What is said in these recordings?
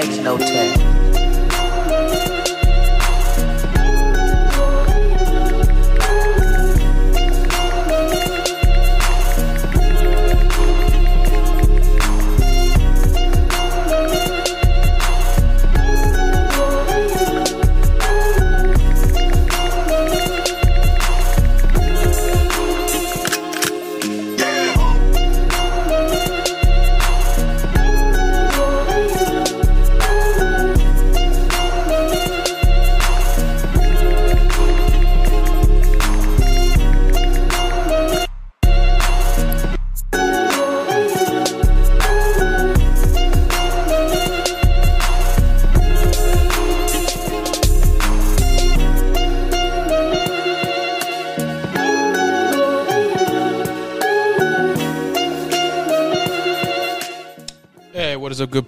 tags, no tags.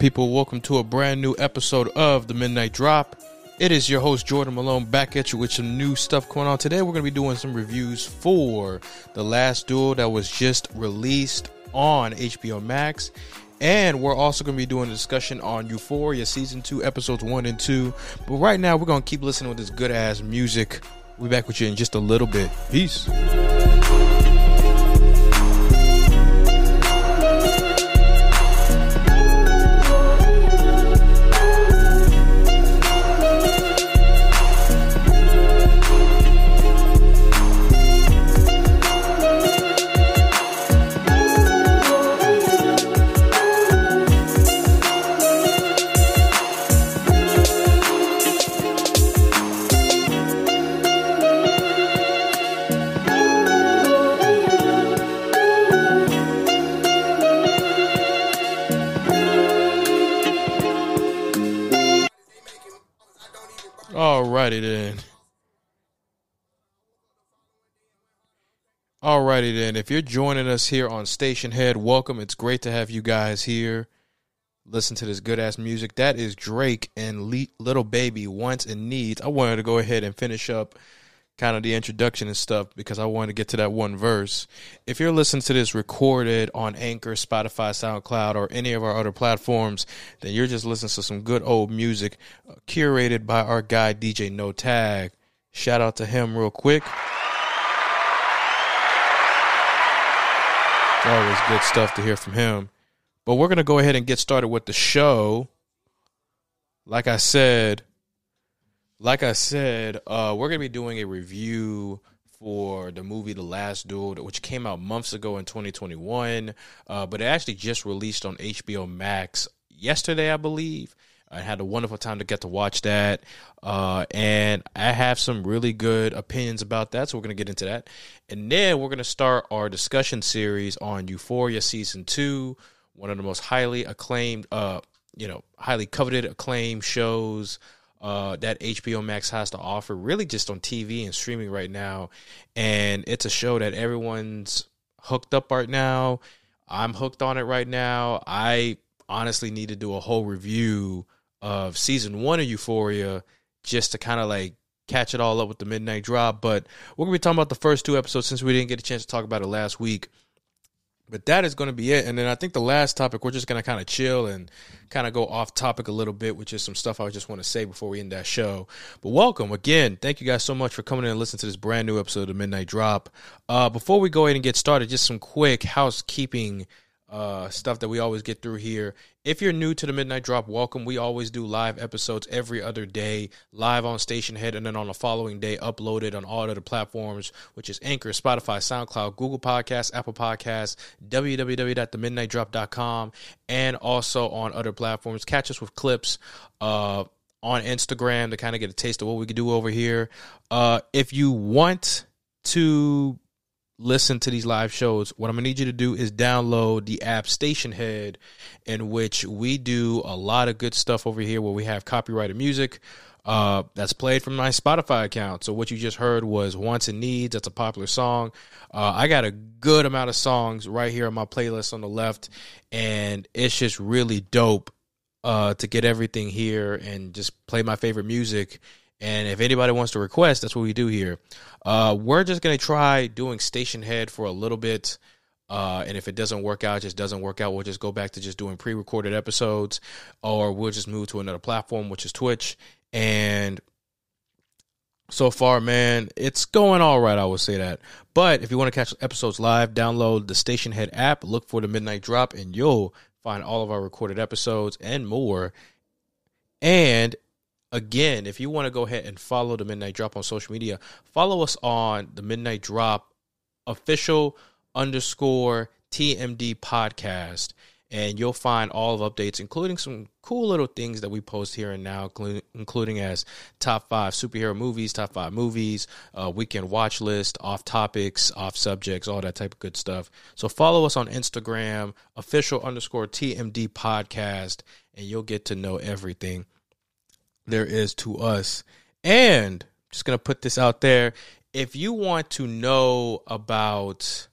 People? Welcome to a brand new episode of the Midnight Drop. It is your host, Jordan Malone, back at you with some new stuff going on. Today, we're going to be doing some reviews for The Last Duel that was just released on HBO Max. And we're also going to be doing a discussion on Euphoria Season 2, Episodes 1 and 2. But right now, we're going to keep listening with this good ass music. We'll be back with you in just a little bit. Peace. Alrighty then. If you're joining us here on Stationhead, welcome. It's great to have you guys here. Listen to this good ass music. That is Drake and Le- Lil Baby Wants and Needs. I wanted to go ahead and finish up kind of the introduction and stuff because I wanted to get to that one verse. If you're listening to this recorded on Anchor, Spotify, SoundCloud, or any of our other platforms, then you're just listening to some good old music uh, curated by our guy DJ No Tag. Shout out to him real quick. Always good stuff to hear from him. But we're going to go ahead and get started with the show. Like I said, like I said, uh, we're gonna be doing a review for the movie The Last Duel, which came out months ago in 2021, uh, but it actually just released on HBO Max yesterday, I believe. I had a wonderful time to get to watch that, uh, and I have some really good opinions about that. So we're gonna get into that, and then we're gonna start our discussion series on Euphoria season two, one of the most highly acclaimed, uh, you know, highly coveted, acclaimed shows uh, that HBO Max has to offer, really just on TV and streaming right now. And it's a show that everyone's hooked up right now. I'm hooked on it right now. I honestly need to do a whole review of season one of Euphoria just to kind of like catch it all up with the midnight drop. But we're gonna be talking about the first two episodes since we didn't get a chance to talk about it last week. But that is to be it. And then I think the last topic, we're just to kind of chill and kind of go off topic a little bit, which is some stuff I just want to say before we end that show. But welcome again. Thank you guys so much for coming in and listening to this brand new episode of Midnight Drop. Uh, before we go ahead and get started, just some quick housekeeping uh, stuff that we always get through here. If you're new to the Midnight Drop, welcome. We always do live episodes every other day, live on Stationhead, and then on the following day, uploaded on all other platforms, which is Anchor, Spotify, SoundCloud, Google Podcasts, Apple Podcasts, www.themidnightdrop.com, and also on other platforms. Catch us with clips. Uh, on Instagram to kind of get a taste of what we can do over here. Uh, if you want to listen to these live shows, what I'm gonna need you to do is download the app Stationhead, in which we do a lot of good stuff over here where we have copyrighted music uh, that's played from my Spotify account. So what you just heard was Wants and Needs. That's a popular song. Uh, I got a good amount of songs right here on my playlist on the left, and it's just really dope uh, to get everything here and just play my favorite music. And if anybody wants to request, that's what we do here. Uh, we're just gonna try doing Stationhead for a little bit. Uh, and if it doesn't work out, just doesn't work out, we'll just go back to just doing pre-recorded episodes, or we'll just move to another platform, which is Twitch. And so far, man, it's going all right. I would say that. But if you want to catch episodes live, download the Stationhead app, look for the Midnight Drop, and you'll find all of our recorded episodes and more. And again, if you want to go ahead and follow the Midnight Drop on social media, follow us on the Midnight Drop official underscore TMD podcast. And you'll find all of updates, including some cool little things that we post here and now, including as top five superhero movies, top five movies, uh, weekend watch list, off topics, off subjects, all that type of good stuff. So follow us on Instagram, official underscore TMD podcast, and you'll get to know everything there is to us. And just going to put this out there. If you want to know about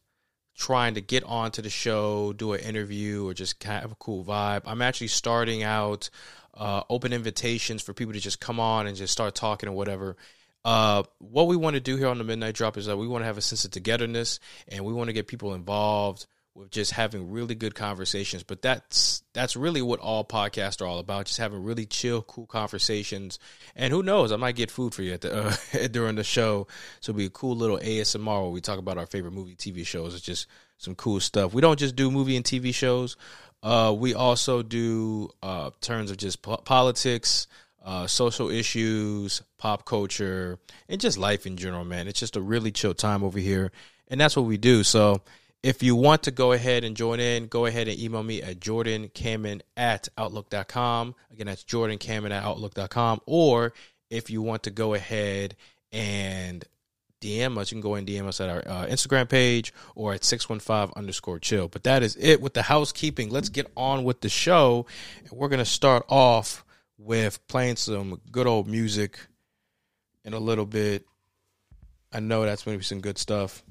trying to get onto the show, do an interview, or just have a cool vibe, I'm actually starting out uh, open invitations for people to just come on and just start talking or whatever. Uh, what we want to do here on the Midnight Drop is that we want to have a sense of togetherness and we want to get people involved with just having really good conversations. But that's that's really what all podcasts are all about. Just having really chill, cool conversations. And who knows, I might get food for you at the, uh, during the show. So it'll be a cool little ASMR where we talk about our favorite movie, TV shows. It's just some cool stuff. We don't just do movie and TV shows. Uh, we also do uh, terms of just po- politics, uh, social issues, pop culture, and just life in general. Man, it's just a really chill time over here, and that's what we do. So if you want to go ahead and join in, go ahead and email me at jordancammon at outlook.com. Again, that's jordancammon at outlook.com. Or if you want to go ahead and DM us, you can go and DM us at our uh, Instagram page or at 615 underscore chill. But that is it with the housekeeping. Let's get on with the show. We're going to start off with playing some good old music in a little bit. I know that's going to be some good stuff.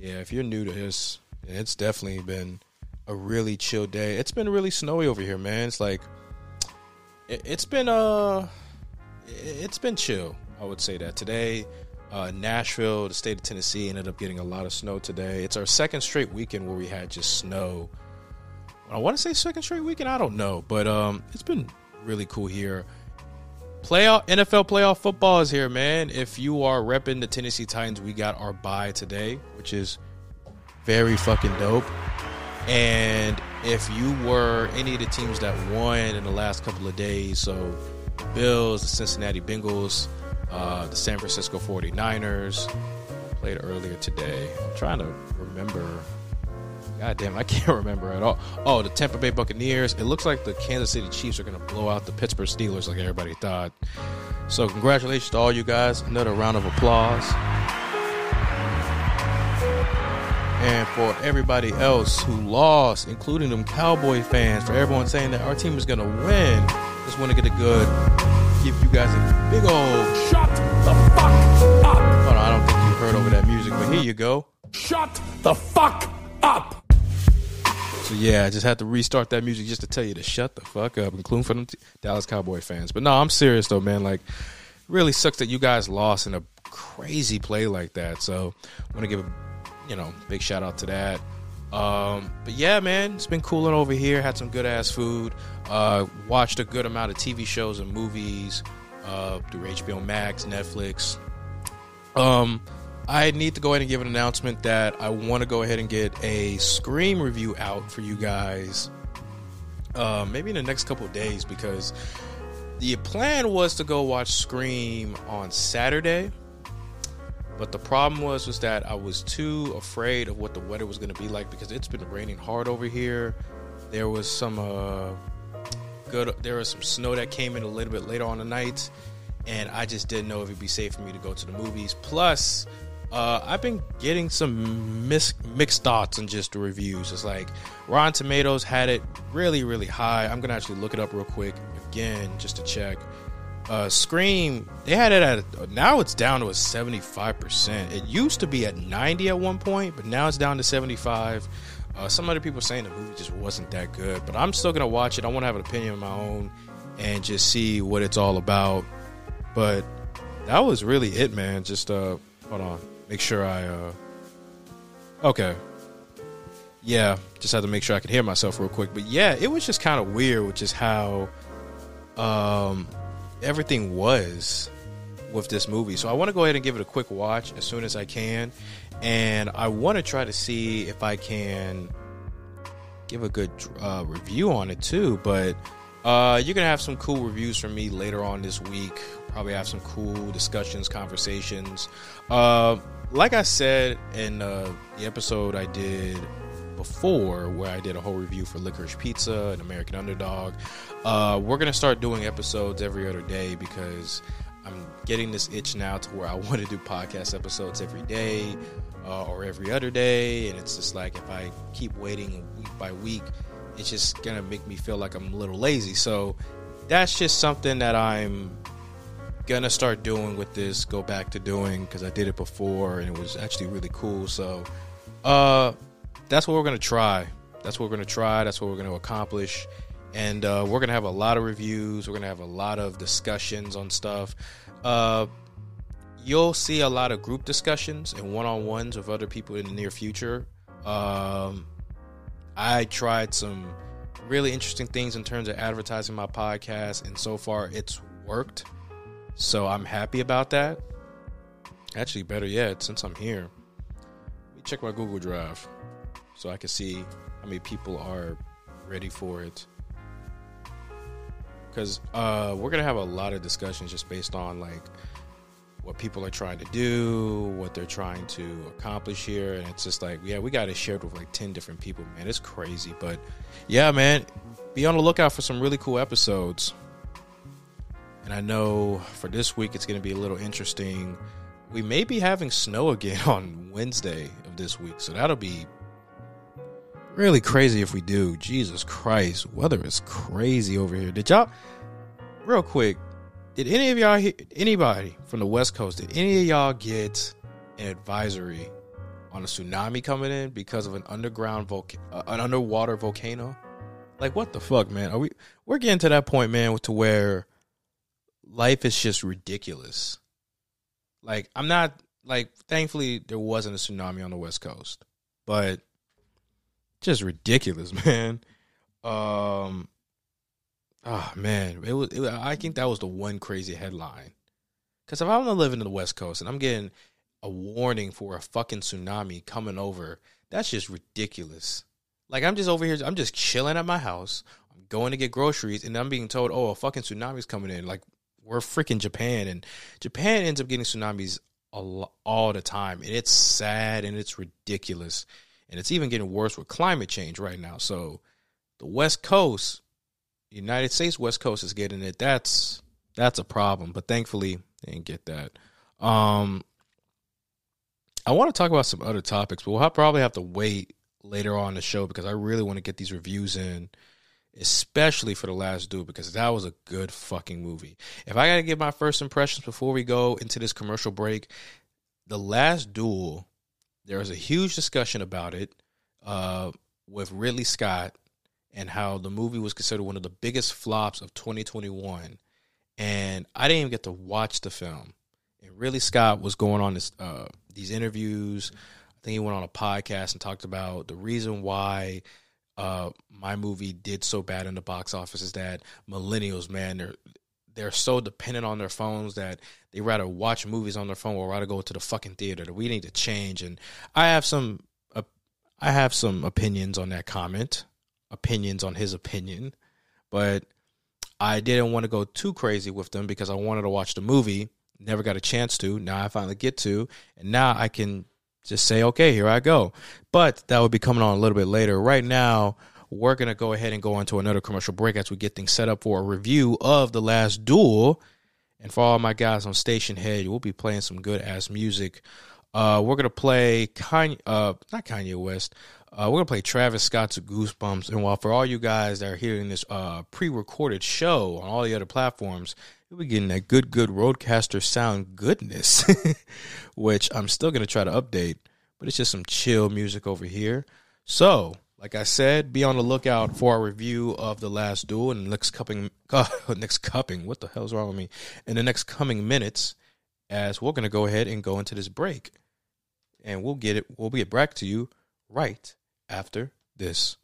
Yeah, if you're new to this, it's definitely been a really chill day. It's been really snowy over here, man. It's like it, has been uh it's been chill. I would say that today. Uh, Nashville, the state of Tennessee, ended up getting a lot of snow today. It's our second straight weekend where we had just snow. I want to say second straight weekend. I don't know, but um, it's been really cool here. Playoff NFL playoff football is here, man. If you are repping the Tennessee Titans, we got our bye today, which is very fucking dope. And if you were any of the teams that won in the last couple of days, so Bills, the Cincinnati Bengals, uh, the San Francisco 49ers played earlier today. I'm trying to remember God damn, I can't remember at all. Oh, the Tampa Bay Buccaneers. It looks like the Kansas City Chiefs are going to blow out the Pittsburgh Steelers like everybody thought. So, congratulations to all you guys. Another round of applause. And for everybody else who lost, including them Cowboy fans, for everyone saying that our team is going to win, just want to get a good, give you guys a big old shut the fuck up. Hold on, I don't think you heard over that music, but here you go. Shut the fuck up. So yeah, I just had to restart that music just to tell you to shut the fuck up, including for them t- Dallas Cowboy fans. But no, I'm serious though, man. Like, really sucks that you guys lost in a crazy play like that. So, want to give a you know big shout out to that. Um, but yeah, man, it's been cooling over here. Had some good ass food. Uh, watched a good amount of TV shows and movies uh, through HBO Max, Netflix. Um, I need to go ahead and give an announcement that I want to go ahead and get a Scream review out for you guys. Uh, maybe in the next couple days because the plan was to go watch Scream on Saturday, but the problem was was that I was too afraid of what the weather was going to be like because it's been raining hard over here. There was some uh, good. There was some snow that came in a little bit later on the night, and I just didn't know if it'd be safe for me to go to the movies. Plus, uh, I've been getting some mis- mixed thoughts and just the reviews. It's like Rotten Tomatoes had it really, really high. I'm gonna actually look it up real quick again just to check. Uh, Scream, they had it at now it's down to a 75%. It used to be at 90 at one point, but now it's down to 75. Uh, some other people saying the movie just wasn't that good, but I'm still gonna watch it. I want to have an opinion of my own and just see what it's all about. But that was really it, man. Just uh, hold on make sure I uh, Okay. Yeah, just had to make sure I could hear myself real quick. But yeah, it was just kind of weird, which is how um, everything was with this movie. So I want to go ahead and give it a quick watch as soon as I can. And I want to try to see if I can give a good uh, review on it too. But uh, you're going to have some cool reviews from me later on this week. Probably have some cool discussions, conversations. Uh, like I said in uh, the episode I did before, where I did a whole review for Licorice Pizza and American Underdog, uh, we're gonna start doing episodes every other day because I'm getting this itch now to where I want to do podcast episodes every day uh, or every other day, and it's just like if I keep waiting week by week, it's just gonna make me feel like I'm a little lazy. So that's just something that I'm gonna start doing with this go back to doing because i did it before and it was actually really cool so uh that's what we're gonna try. That's what we're gonna try that's what we're gonna accomplish. And uh, we're gonna have a lot of reviews we're gonna have a lot of discussions on stuff. Uh you'll see a lot of group discussions and one-on-ones with other people in the near future. Um i tried some really interesting things in terms of advertising my podcast and so far it's worked so I'm happy about that. Actually, better yet, since I'm here, let me check my Google Drive so I can see how many people are ready for it. Because uh, we're gonna have a lot of discussions just based on like what people are trying to do, what they're trying to accomplish here, and it's just like, yeah, we got it shared with like ten different people, man. It's crazy, but yeah, man, be on the lookout for some really cool episodes. And I know for this week it's going to be a little interesting. We may be having snow again on Wednesday of this week, so that'll be really crazy if we do. Jesus Christ, weather is crazy over here. Did y'all, real quick, did any of y'all, anybody from the West Coast, did any of y'all get an advisory on a tsunami coming in because of an underground volcano, uh, an underwater volcano? Like what the fuck, man? Are we? We're getting to that point, man, to where life is just ridiculous. Like I'm not like thankfully there wasn't a tsunami on the west coast, but just ridiculous, man. Um oh man, it was, it, I think that was the one crazy headline. Cuz if I'm living in the west coast and I'm getting a warning for a fucking tsunami coming over, that's just ridiculous. Like I'm just over here I'm just chilling at my house. I'm going to get groceries and I'm being told, "Oh, a fucking tsunami's coming in." Like we're freaking Japan, and Japan ends up getting tsunamis all, all the time, and it's sad and it's ridiculous, and it's even getting worse with climate change right now. So the West Coast, United States West Coast is getting it. That's that's a problem, but thankfully they didn't get that. Um, I want to talk about some other topics, but we'll probably have to wait later on the show because I really want to get these reviews in especially for the last duel because that was a good fucking movie. If I got to give my first impressions before we go into this commercial break, the last duel, there was a huge discussion about it uh, with Ridley Scott and how the movie was considered one of the biggest flops of 2021. And I didn't even get to watch the film. And Ridley Scott was going on this uh, these interviews. I think he went on a podcast and talked about the reason why uh, my movie did so bad in the box office is that millennials, man, they're they're so dependent on their phones that they rather watch movies on their phone or rather go to the fucking theater. That we need to change. And I have some, uh, I have some opinions on that comment, opinions on his opinion, but I didn't want to go too crazy with them because I wanted to watch the movie. Never got a chance to. Now I finally get to, and now I can just say, okay, here I go. But that will be coming on a little bit later. Right now, we're going to go ahead and go into another commercial break as we get things set up for a review of The Last Duel. And for all my guys on Stationhead, we'll be playing some good ass music. Uh, we're going to play Kanye, uh, not Kanye West. Uh, we're going to play Travis Scott's Goosebumps. And while for all you guys that are hearing this uh, pre recorded show on all the other platforms, you'll be getting that good, good RODECaster sound goodness, which I'm still going to try to update, but it's just some chill music over here. So, like I said, be on the lookout for our review of The Last Duel the next coming, uh, next cupping. What the hell's wrong with me? In the next coming minutes, as we're going to go ahead and go into this break. and we'll get it. We'll get back to you right after this.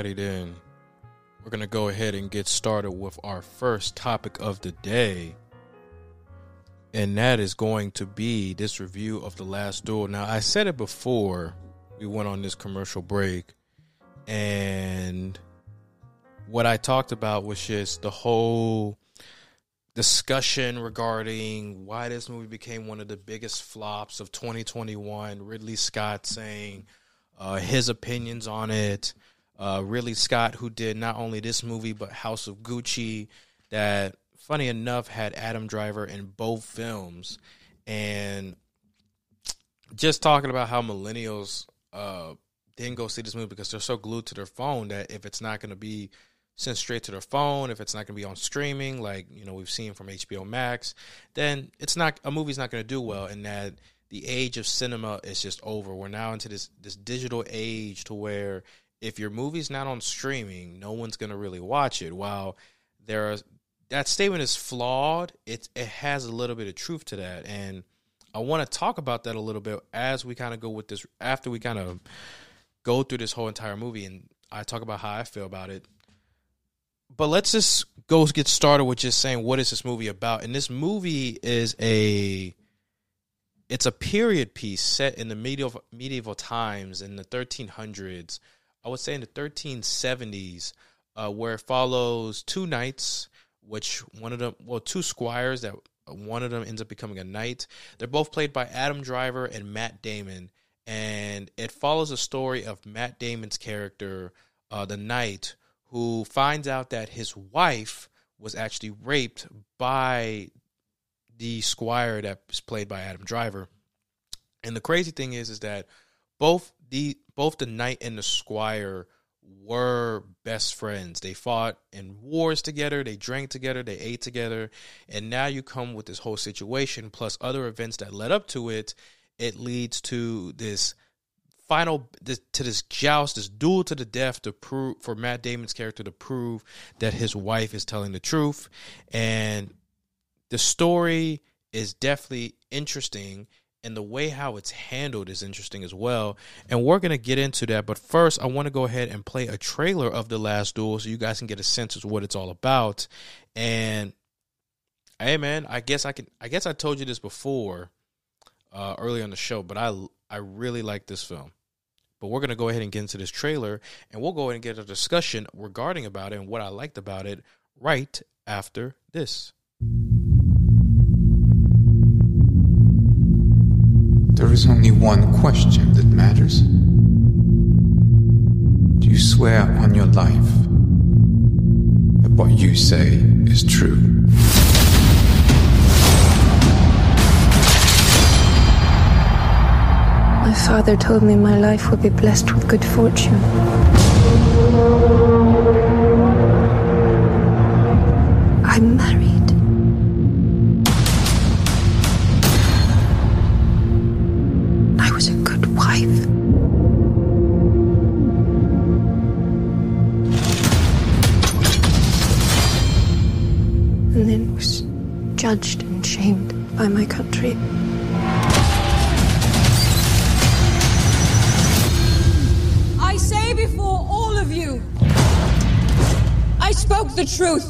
Alrighty then. We're going to go ahead and get started with our first topic of the day. And that is going to be this review of The Last Duel. Now, I said it before we went on this commercial break. And what I talked about was just the whole discussion regarding why this movie became one of the biggest flops of 2021. Ridley Scott saying uh, his opinions on it. Uh, Scott, who did not only this movie but House of Gucci, that funny enough had Adam Driver in both films, and just talking about how millennials uh, didn't go see this movie because they're so glued to their phone that if it's not going to be sent straight to their phone, if it's not going to be on streaming, like you know we've seen from HBO Max, then it's not a movie's not going to do well, and that the age of cinema is just over. We're now into this this digital age to where if your movie's not on streaming, no one's gonna really watch it. While there are that statement is flawed, it it has a little bit of truth to that, and I want to talk about that a little bit as we kind of go with this after we kind of go through this whole entire movie, and I talk about how I feel about it. But let's just go get started with just saying what is this movie about, and this movie is a it's a period piece set in the medieval medieval times in the 1300s. I would say in the 1370s, uh, where it follows two knights, which one of them, well, two squires that one of them ends up becoming a knight. They're both played by Adam Driver and Matt Damon, and it follows a story of Matt Damon's character, uh, the knight, who finds out that his wife was actually raped by the squire that was played by Adam Driver. And the crazy thing is, is that both the both the knight and the squire were best friends. They fought in wars together, they drank together, they ate together, and now you come with this whole situation plus other events that led up to it. It leads to this final this, to this joust, this duel to the death to prove for Matt Damon's character to prove that his wife is telling the truth, and the story is definitely interesting and the way how it's handled is interesting as well. And we're going to get into that. But first, I want to go ahead and play a trailer of The Last Duel so you guys can get a sense of what it's all about. And hey, man, I guess I can, I guess I told you this before uh, early on the show, but I, I really like this film. But we're going to go ahead and get into this trailer and we'll go ahead and get a discussion regarding about it and what I liked about it right after this. There is only one question that matters. Do you swear on your life that what you say is true? My father told me my life would be blessed with good fortune. Judged and shamed by my country. I say before all of you, I spoke the truth.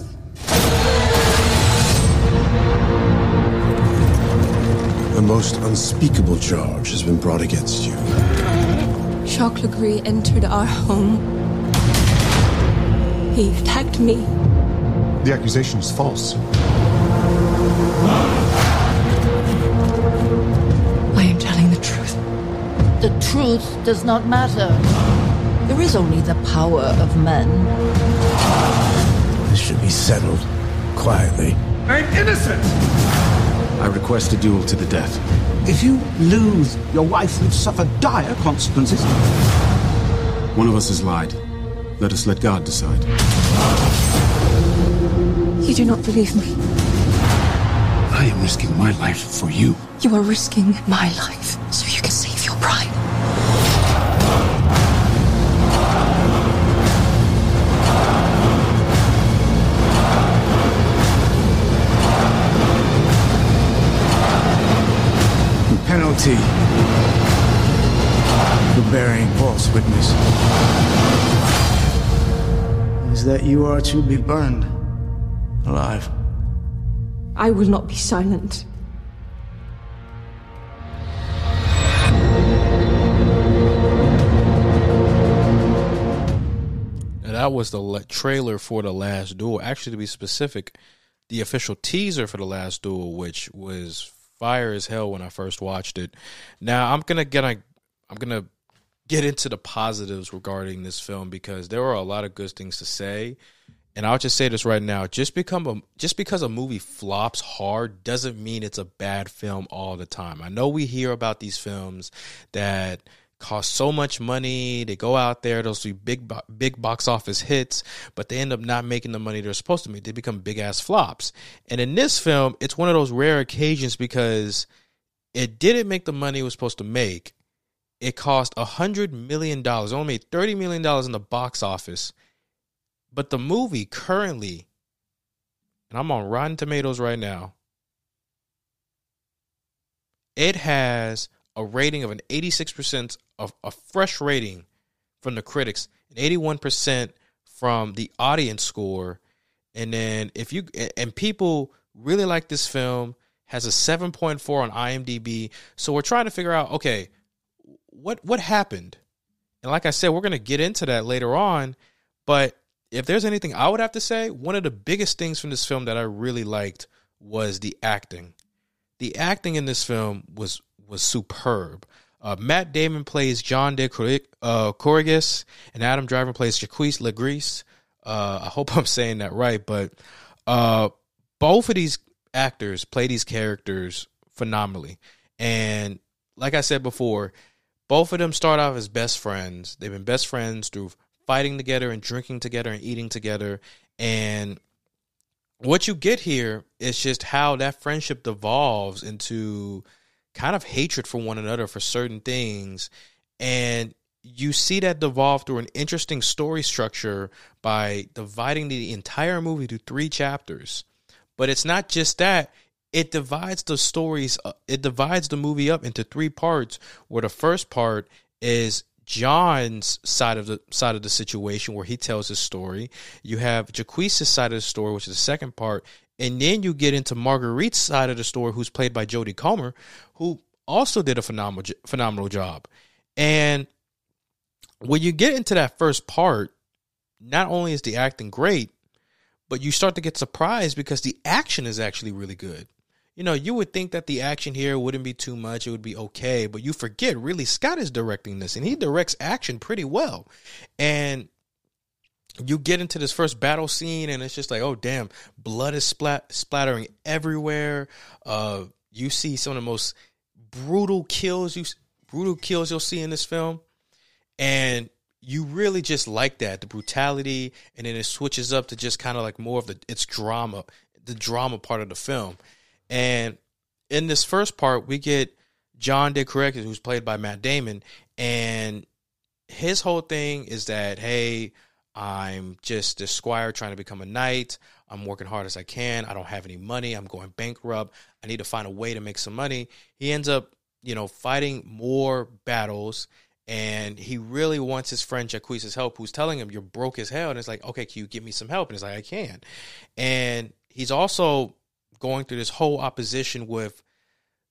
A most unspeakable charge has been brought against you. Jacques Legris entered our home. He attacked me. The accusation is false. The truth does not matter. There is only the power of men. This should be settled quietly. I'm innocent! I request a duel to the death. If you lose, your wife will suffer dire consequences. One of us has lied. Let us let God decide. You do not believe me. I am risking my life for you. You are risking my life so you can save bride. The penalty for bearing false witness is that you are to be burned alive. I will not be silent. That was the trailer for the last duel. Actually, to be specific, the official teaser for the last duel, which was fire as hell when I first watched it. Now I'm gonna get I'm gonna get into the positives regarding this film because there are a lot of good things to say. And I'll just say this right now: just become a just because a movie flops hard doesn't mean it's a bad film all the time. I know we hear about these films that cost so much money. They go out there, those be big, big box office hits, but they end up not making the money they're supposed to make. They become big ass flops. And in this film, it's one of those rare occasions because it didn't make the money it was supposed to make. It cost a hundred million dollars, only made thirty million dollars in the box office. But the movie currently, and I'm on Rotten Tomatoes right now, it has a rating of an 86% of a fresh rating from the critics, and 81% from the audience score. And then if you and people really like this film, has a 7.4 on IMDb. So we're trying to figure out, okay, what what happened? And like I said, we're going to get into that later on, but if there's anything I would have to say, one of the biggest things from this film that I really liked was the acting. The acting in this film was was superb. Uh, Matt Damon plays John de uh, and Adam Driver plays Jacques Legris. Uh, I hope I'm saying that right, but uh, both of these actors play these characters phenomenally. And like I said before, both of them start off as best friends. They've been best friends through fighting together and drinking together and eating together. And what you get here is just how that friendship devolves into kind of hatred for one another for certain things. And you see that devolve through an interesting story structure by dividing the entire movie to three chapters. But it's not just that, it divides the stories, uh, it divides the movie up into three parts, where the first part is John's side of the side of the situation where he tells his story. You have Jacques' side of the story, which is the second part, and then you get into Marguerite's side of the story, who's played by Jodie Comer, who also did a phenomenal phenomenal job. And when you get into that first part, not only is the acting great, but you start to get surprised because the action is actually really good you know, you would think that the action here wouldn't be too much, it would be okay, but you forget Ridley Scott is directing this and he directs action pretty well. And you get into this first battle scene and it's just like, oh damn, blood is splat- splattering everywhere. Uh you see some of the most brutal kills you brutal kills you'll see in this film. And you really just like that the brutality and then it switches up to just kind of like more of the it's drama the drama part of the film and in this first part, we get John de Carrouges, who's played by Matt Damon, and his whole thing is that, hey, I'm just a squire trying to become a knight. I'm working hard as I can. I don't have any money. I'm going bankrupt. I need to find a way to make some money. He ends up, you know, fighting more battles and he really wants his friend Jacques' help, who's telling him, You're broke as hell. And it's like, Okay, can you give me some help? And he's like, I can. And he's also going through this whole opposition with,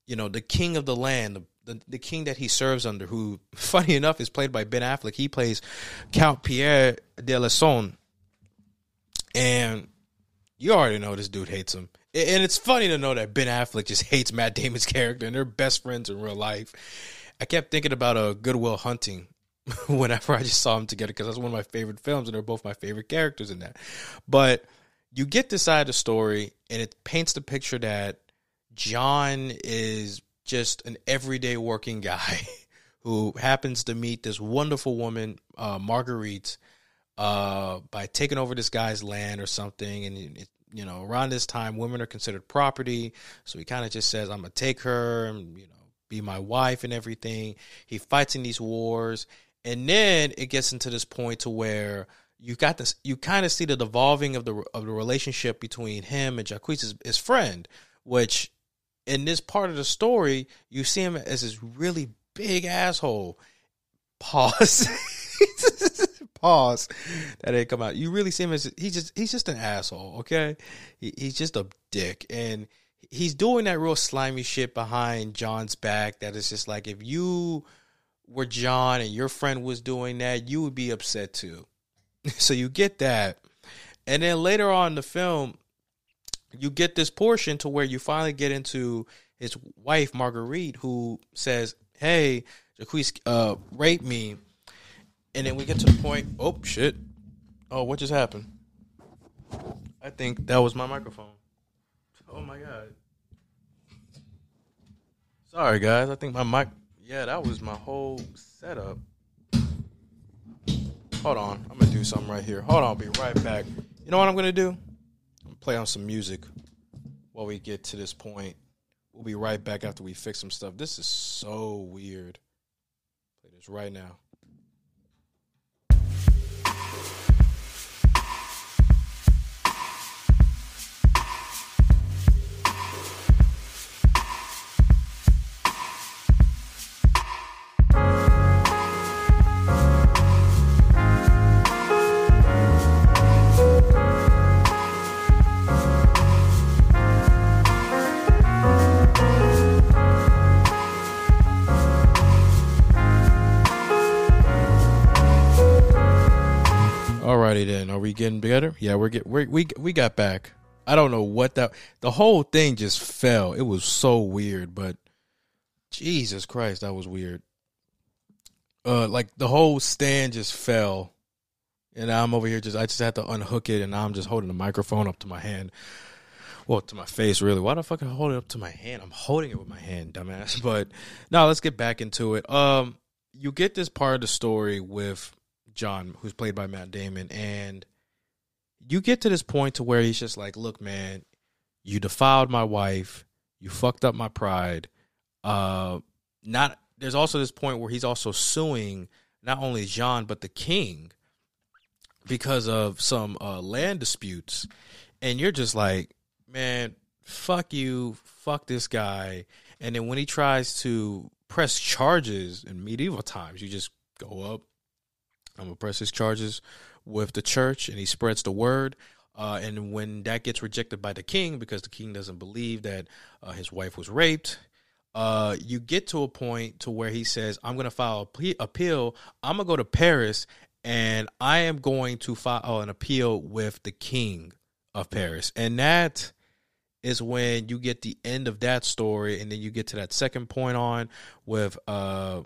you know, the king of the land, the, the, the king that he serves under, who, funny enough, is played by Ben Affleck. He plays Count Pierre d'Alençon. And you already know this dude hates him. And it's funny to know that Ben Affleck just hates Matt Damon's character and they're best friends in real life. I kept thinking about a uh, Good Hunting whenever I just saw them together because that's one of my favorite films and they're both my favorite characters in that. But you get this side of the story and it paints the picture that John is just an everyday working guy who happens to meet this wonderful woman, uh, Marguerite, uh, by taking over this guy's land or something. And, it, you know, around this time, women are considered property. So he kind of just says, I'm going to take her and, you know, be my wife and everything. He fights in these wars. And then it gets into this point to where you got this you kind of see the devolving of the of the relationship between him and Jacques his, his friend which in this part of the story you see him as this really big asshole. Pause. Pause. That didn't come out. You really see him as he's just he's just an asshole okay? He, he's just a dick. And he's doing that real slimy shit behind john's back that is just like if you were john and your friend was doing that you would be upset too. So you get that. And then later on in the film, you get this portion to where you finally get into his wife, Marguerite, who says, Hey, Jacques uh, raped me. And then we get to the point, oh, shit. Oh, what just happened? I think that was my microphone. Oh my God. Sorry, guys. I think my mic, yeah, that was my whole setup. Hold on. I'm to do something right here. Hold on. I'll be right back. You know what I'm to do? Play on some music while we get to this point. We'll be right back after we fix some stuff. This is so weird. Play this right now. Alrighty then. Are we getting better? Yeah, we're get we we we got back. I don't know what that the whole thing just fell. It was so weird, but Jesus Christ, that was weird. Uh like the whole stand just fell. And I'm over here just I just had to unhook it and I'm just holding the microphone up to my hand. Well, to my face, really. Why the fuck I holding it up to my hand? I'm holding it with my hand, dumbass. But now let's get back into it. Um, you get this part of the story with John, who's played by Matt Damon, and you get to this point to where he's just like, "Look, man, you defiled my wife, you fucked up my pride." Uh, not there's also this point where he's also suing not only Jean but the king because of some uh, land disputes, and you're just like, man, fuck you, fuck this guy. And then when he tries to press charges in medieval times, you just go up. I'm gonna press his charges with the church, and he spreads the word. Uh, and when that gets rejected by the king because the king doesn't believe that uh, his wife was raped, uh, you get to a point to where he says, "I'm to file a appeal. I'm to go to Paris, and I am going to file an appeal with the king of Paris." And that is when you get the end of that story, and then you get to that second point on with uh,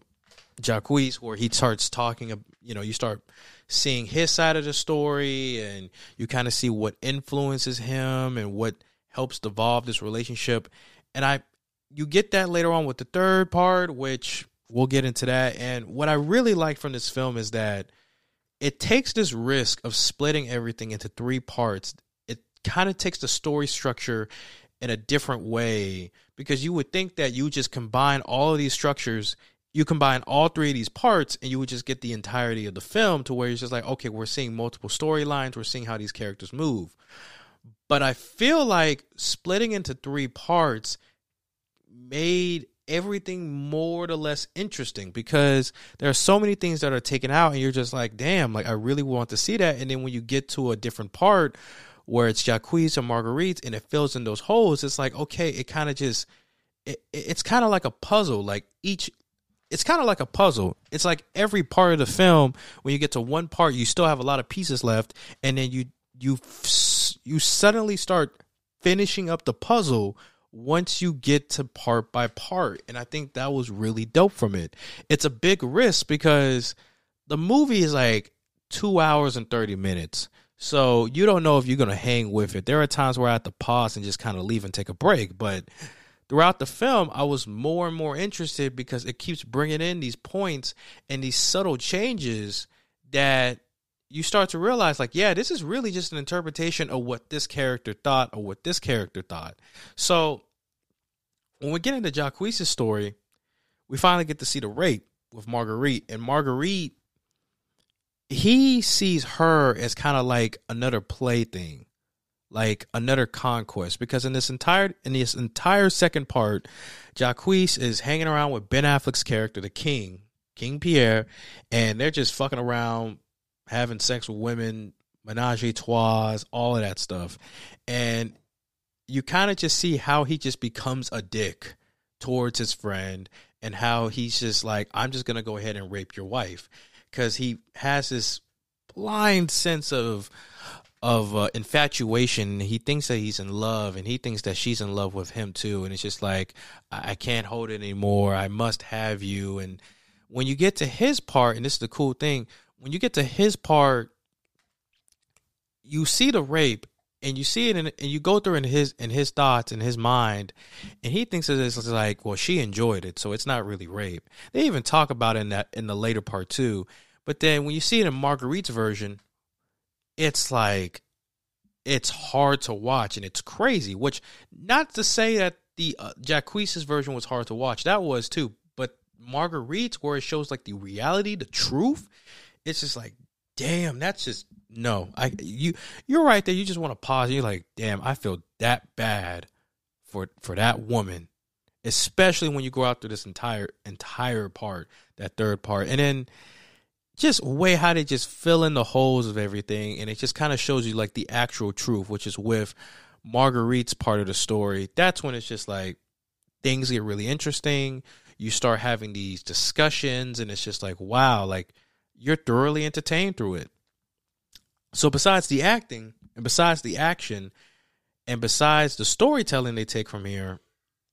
Jacques, where he starts talking. You know, you start seeing his side of the story, and you kind of see what influences him and what helps evolve this relationship. And I, you get that later on with the third part, which we'll get into that. And what I really like from this film is that it takes this risk of splitting everything into three parts. It kind of takes the story structure in a different way because you would think that you just combine all of these structures you combine all three of these parts and you would just get the entirety of the film to where it's just like okay we're seeing multiple storylines. We're seeing how these characters move. But i feel like splitting into three parts made everything more or less interesting because there are so many things that are taken out and you're just like damn like i really want to see that. And then when you get to a different part where it's Jacques or Marguerite and it fills in those holes it's like okay it kind of just it, it's kind of like a puzzle. Like each it's kind of like a puzzle. It's like every part of the film when you get to one part you still have a lot of pieces left and then you you you suddenly start finishing up the puzzle once you get to part by part and I think that was really dope from it. It's a big risk because the movie is like 2 hours and 30 minutes. So you don't know if you're going to hang with it. There are times where I have to pause and just kind of leave and take a break, but throughout the film, I was more and more interested because it keeps bringing in these points and these subtle changes that you start to realize, like, yeah, this is really just an interpretation of what this character thought or what this character thought. So when we get into Jacques' story, we finally get to see the rape with Marguerite. And Marguerite, he sees her as kind of like another plaything like another conquest. Because in this entire in this entire second part, Jacques is hanging around with Ben Affleck's character, the King, King Pierre, and they're just fucking around, having sex with women, menage a trois, all of that stuff, and you kind of just see how he just becomes a dick towards his friend and how he's just like, I'm just gonna go ahead and rape your wife. Because he has this blind sense of of uh, infatuation. He thinks that he's in love, and he thinks that she's in love with him too. And it's just like I, I can't hold it anymore. I must have you. And when you get to his part, and this is the cool thing, when you get to his part, you see the rape, and you see it, in, and you go through in his in his thoughts in his mind, and he thinks that it's like, well, she enjoyed it, so it's not really rape. They even talk about it in that in the later part too. But then when you see it in Marguerite's version, it's like it's hard to watch and it's crazy. Which not to say that the uh, Jacques's version was hard to watch, that was too. But Marguerite's, where it shows like the reality, the truth, it's just like, damn, that's just no. I you you're right there. You just want to pause. And you're like, damn, I feel that bad for for that woman, especially when you go out through this entire entire part, that third part, and then just way how they just fill in the holes of everything and it just kind of shows you like the actual truth which is with marguerite's part of the story. That's when it's just like things get really interesting. You start having these discussions and it's just like wow like you're thoroughly entertained through it. So besides the acting and besides the action and besides the storytelling they take from here,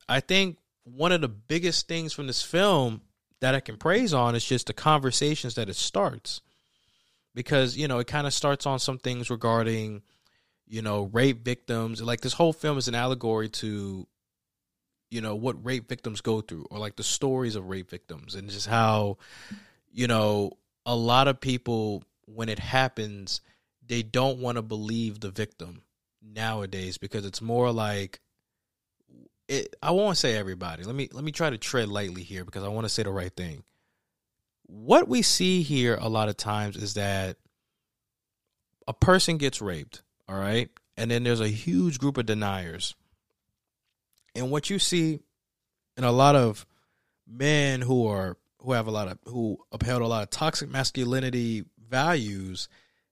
I think one of the biggest things from this film that I can praise on is just the conversations that it starts. Because, you know, it kind of starts on some things regarding, you know, rape victims. Like this whole film is an allegory to, you know, what rape victims go through or like the stories of rape victims and just how, you know, a lot of people, when it happens, they don't want to believe the victim nowadays because it's more like it, I won't say everybody. Let me let me try to tread lightly here because I want to say the right thing. What we see here a lot of times is that a person gets raped, all right? And then there's a huge group of deniers. And what you see in a lot of men who are who have a lot of who upheld a lot of toxic masculinity values,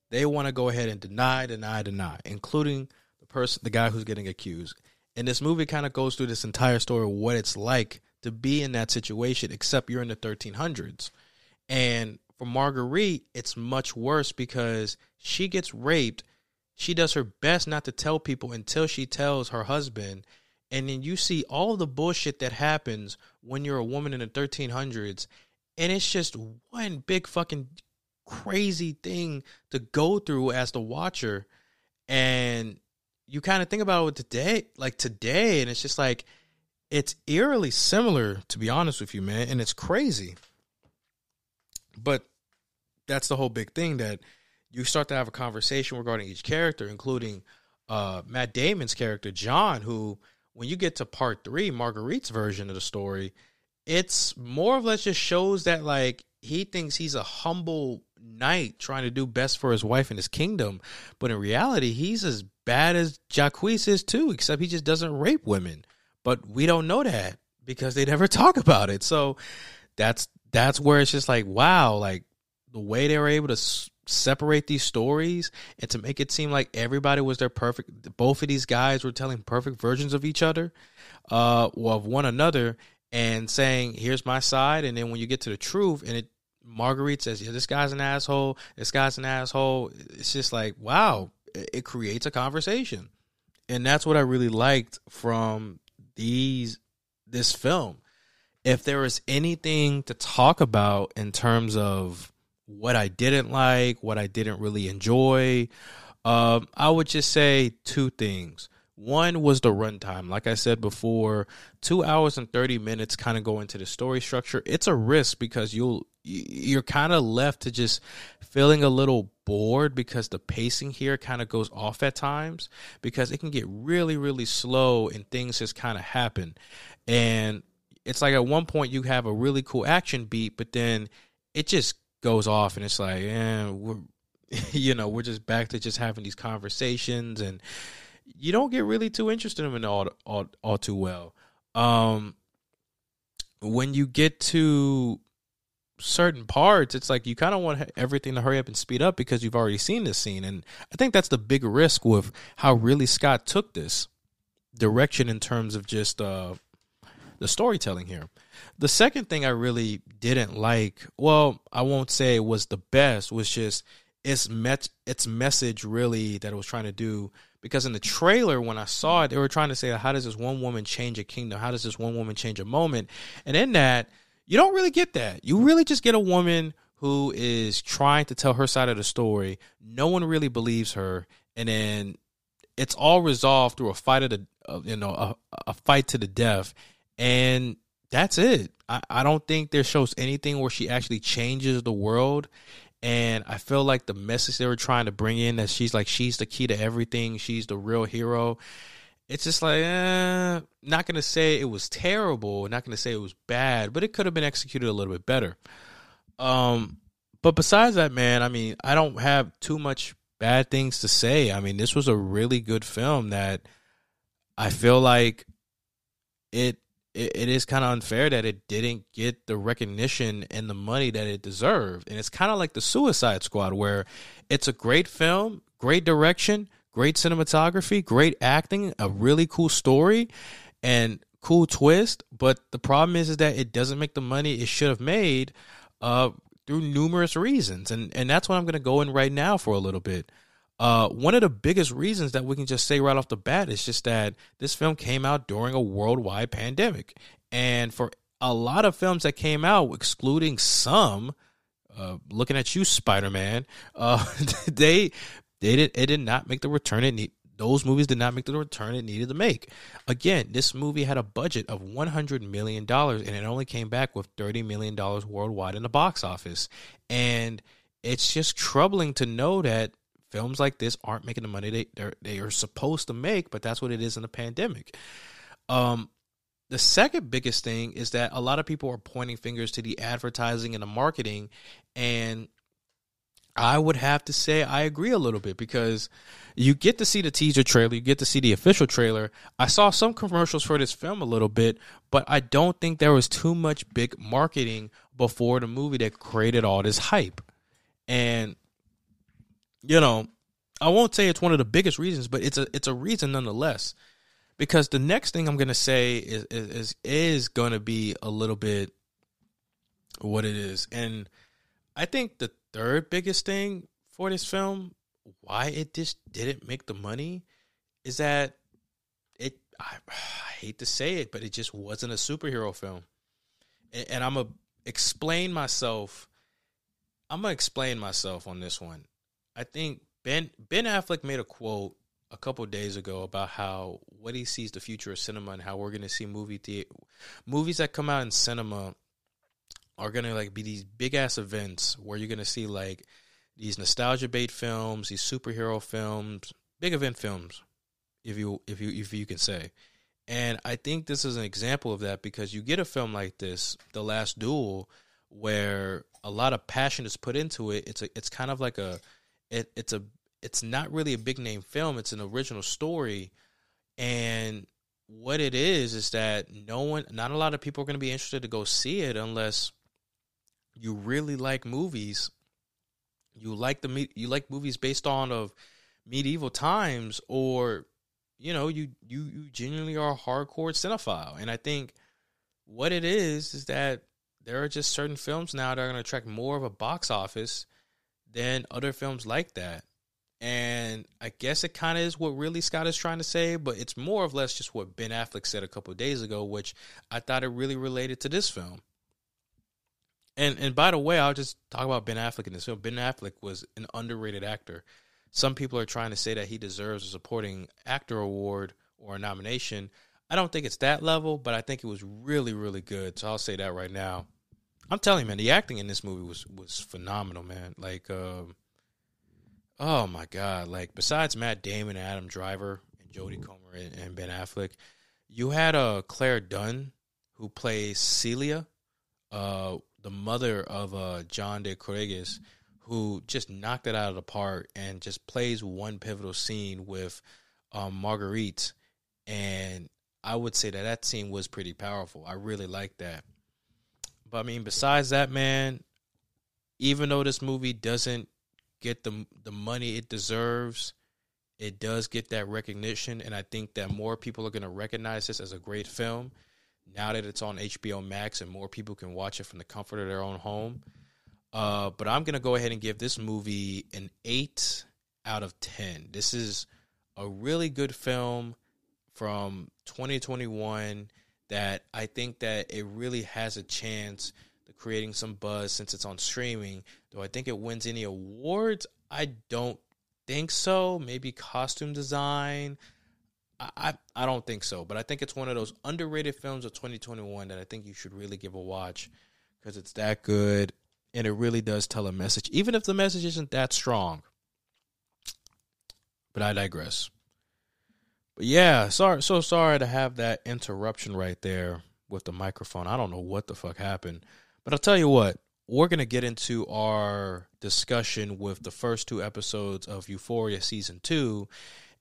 they want to go ahead and deny, deny, deny, including the person the guy who's getting accused. And this movie kind of goes through this entire story of what it's like to be in that situation, except you're in the 1300s. And for Marguerite, it's much worse because she gets raped. She does her best not to tell people until she tells her husband. And then you see all the bullshit that happens when you're a woman in the 1300s. And it's just one big fucking crazy thing to go through as the watcher. And you kind of think about it today, like today, and it's just like it's eerily similar, to be honest with you, man, and it's crazy. But that's the whole big thing that you start to have a conversation regarding each character, including uh, Matt Damon's character John, who when you get to part three, Marguerite's version of the story, it's more or less just shows that like he thinks he's a humble knight trying to do best for his wife and his kingdom, but in reality, he's as bad as Jacques is too, except he just doesn't rape women. But we don't know that because they never talk about it. So that's that's where it's just like wow, like the way they were able to s- separate these stories and to make it seem like everybody was their perfect. Both of these guys were telling perfect versions of each other, uh, of one another, and saying, "Here's my side." And then when you get to the truth, and it Marguerite says, "Yeah, this guy's an asshole. This guy's an asshole." It's just like, wow, it creates a conversation. And that's what I really liked from these this film. If there was anything to talk about in terms of what I didn't like, what I didn't really enjoy, um, I would just say two things. One was the runtime. Like I said before, two hours and 30 minutes kind of go into the story structure. It's a risk because you'll, you're kind of left to just feeling a little bored because the pacing here kind of goes off at times because it can get really, really slow and things just kind of happen. And it's like at one point you have a really cool action beat, but then it just goes off and it's like, yeah, we're, you know, we're just back to just having these conversations and, you don't get really too interested in them all, all, all too well. Um, when you get to certain parts, it's like you kind of want everything to hurry up and speed up because you've already seen this scene. And I think that's the big risk with how Ridley Scott took this direction in terms of just uh, the storytelling here. The second thing I really didn't like, well, I won't say it was the best, was just its met its message really that it was trying to do because in the trailer when I saw it, they were trying to say how does this one woman change a kingdom? How does this one woman change a moment? And in that, you don't really get that. You really just get a woman who is trying to tell her side of the story. No one really believes her, and then it's all resolved through a fight of the, uh, you know, a, a fight to the death, and that's it. I, I don't think there shows anything where she actually changes the world and I feel like the message they were trying to bring in that she's like she's the key to everything, she's the real hero. It's just like, eh, not gonna say it was terrible, not gonna say it was bad, but it could have been executed a little bit better. Um, but besides that, man, I mean, I don't have too much bad things to say. I mean, this was a really good film that I feel like it it, it is kind of unfair that it didn't get the recognition and the money that it deserved. And it's kind of like the Suicide Squad, where it's a great film, great direction, great cinematography, great acting, a really cool story, and cool twist. But the problem is, is that it doesn't make the money it should have made uh, through numerous reasons. And and that's what I'm going to go in right now for a little bit. Uh, one of the biggest reasons that we can just say right off the bat is just that this film came out during a worldwide pandemic, and for a lot of films that came out, excluding some, uh, looking at you, Spider Man, uh, they they did it did not make the return it need. Those movies did not make the return it needed to make. Again, this movie had a budget of one hundred million dollars, and it only came back with thirty million dollars worldwide in the box office. And it's just troubling to know that films like this aren't making the money they they are supposed to make, but that's what it is in a pandemic. Um, the second biggest thing is that a lot of people are pointing fingers to the advertising and the marketing and I would have to say I agree a little bit because you get to see the teaser trailer, you get to see the official trailer. I saw some commercials for this film a little bit, but I don't think there was too much big marketing before the movie that created all this hype. And you know, I won't say it's one of the biggest reasons, but it's a it's a reason nonetheless. Because the next thing I'm gonna say is is is, gonna be a little bit what it is. And I think the third biggest thing for this film, why it just didn't make the money, is that it. I, I hate to say it, but it just wasn't a superhero film. And, and I'm gonna explain myself. I'm gonna explain myself on this one. I think Ben Ben Affleck made a quote a couple days ago about how what he sees the future of cinema and how we're gonna see movie theater movies that come out in cinema are gonna like be these big ass events where you're gonna see like these nostalgia bait films, these superhero films, big event films, if you if you if you can say. And I think this is an example of that because you get a film like this, The Last Duel, where a lot of passion is put into it. It's a it's kind of like a it, it's a it's not really a big name film. It's an original story, and what it is is that no one, not a lot of people are going to be interested to go see it unless you really like movies, you like the you like movies based on of medieval times, or you know you you you genuinely are a hardcore cinephile. And I think what it is is that there are just certain films now that are going to attract more of a box office than other films like that. And I guess it kind of is what Ridley Scott is trying to say, but it's more or less just what Ben Affleck said a couple days ago, which I thought it really related to this film. And and by the way, I'll just talk about Ben Affleck in this film. Ben Affleck was an underrated actor. Some people are trying to say that he deserves a supporting actor award or a nomination. I don't think it's that level, but I think it was really, really good. So I'll say that right now. I'm telling you, man, the acting in this movie was was phenomenal, man. Like, um, oh my god, like besides Matt Damon, and Adam Driver, and Jodie Comer, and, and Ben Affleck, you had uh Claire Dunn who plays Celia, uh, the mother of uh, John de Carrouges, who just knocked it out of the park and just plays one pivotal scene with um, Marguerite. And I would say that that scene was pretty powerful. I really like that. But I mean, besides that, man, even though this movie doesn't get the the money it deserves, it does get that recognition, and I think that more people are going to recognize this as a great film now that it's on HBO Max and more people can watch it from the comfort of their own home. Uh, but I'm gonna go ahead and give this movie an eight out of ten. This is a really good film from 2021 that I think that it really has a chance to creating some buzz since it's on streaming. Do I think it wins any awards? I don't think so. Maybe costume design. I, I don't think so, but I think it's one of those underrated films of 2021 that I think you should really give a watch because it's that good and it really does tell a message, even if the message isn't that strong. But I digress. But yeah, sorry, so sorry to have that interruption right there with the microphone. I don't know what the fuck happened, but I'll tell you what. We're gonna get into our discussion with the first two episodes of Euphoria season two,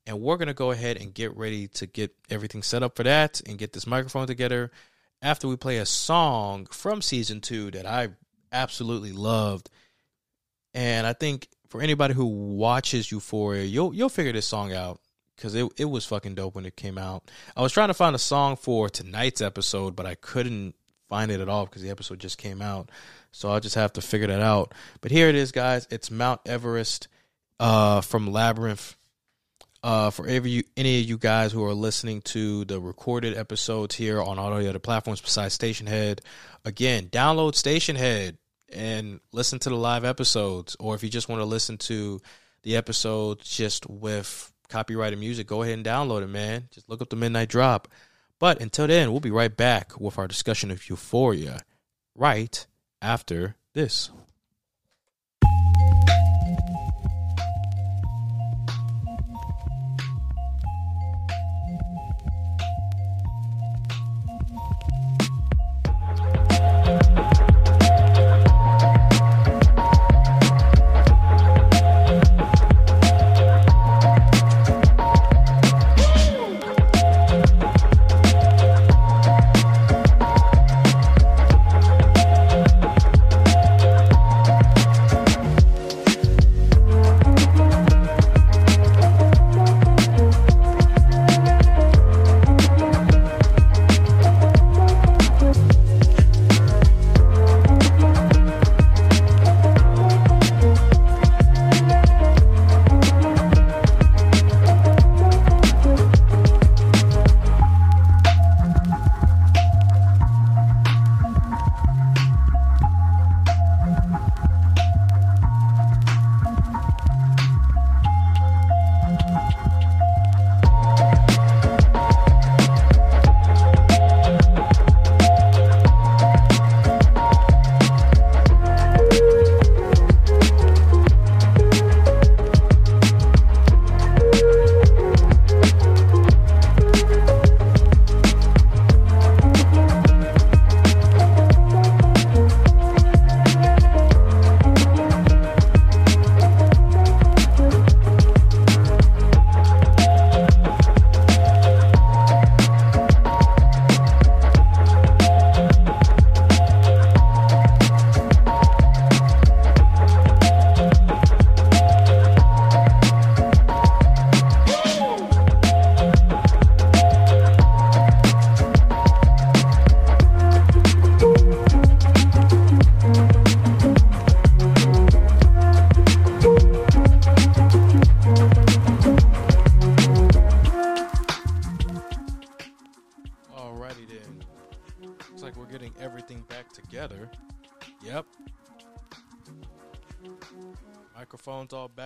and we're going to go ahead and get ready to get everything set up for that and get this microphone together after we play a song from season two that I absolutely loved. And I think for anybody who watches Euphoria, you'll you'll figure this song out because it it was fucking dope when it came out. I was trying to find a song for tonight's episode, but I couldn't find it at all because the episode just came out. So I'll just have to figure that out. But here it is, guys. It's Mount Everest uh, from Labrinth. Uh, for every any of you guys who are listening to the recorded episodes here on all the other platforms besides Stationhead, again, download Stationhead and listen to the live episodes. Or if you just want to listen to the episodes just with copyrighted music, go ahead and download it, man. Just look up the Midnight Drop. But until then, we'll be right back with our discussion of Euphoria right after this.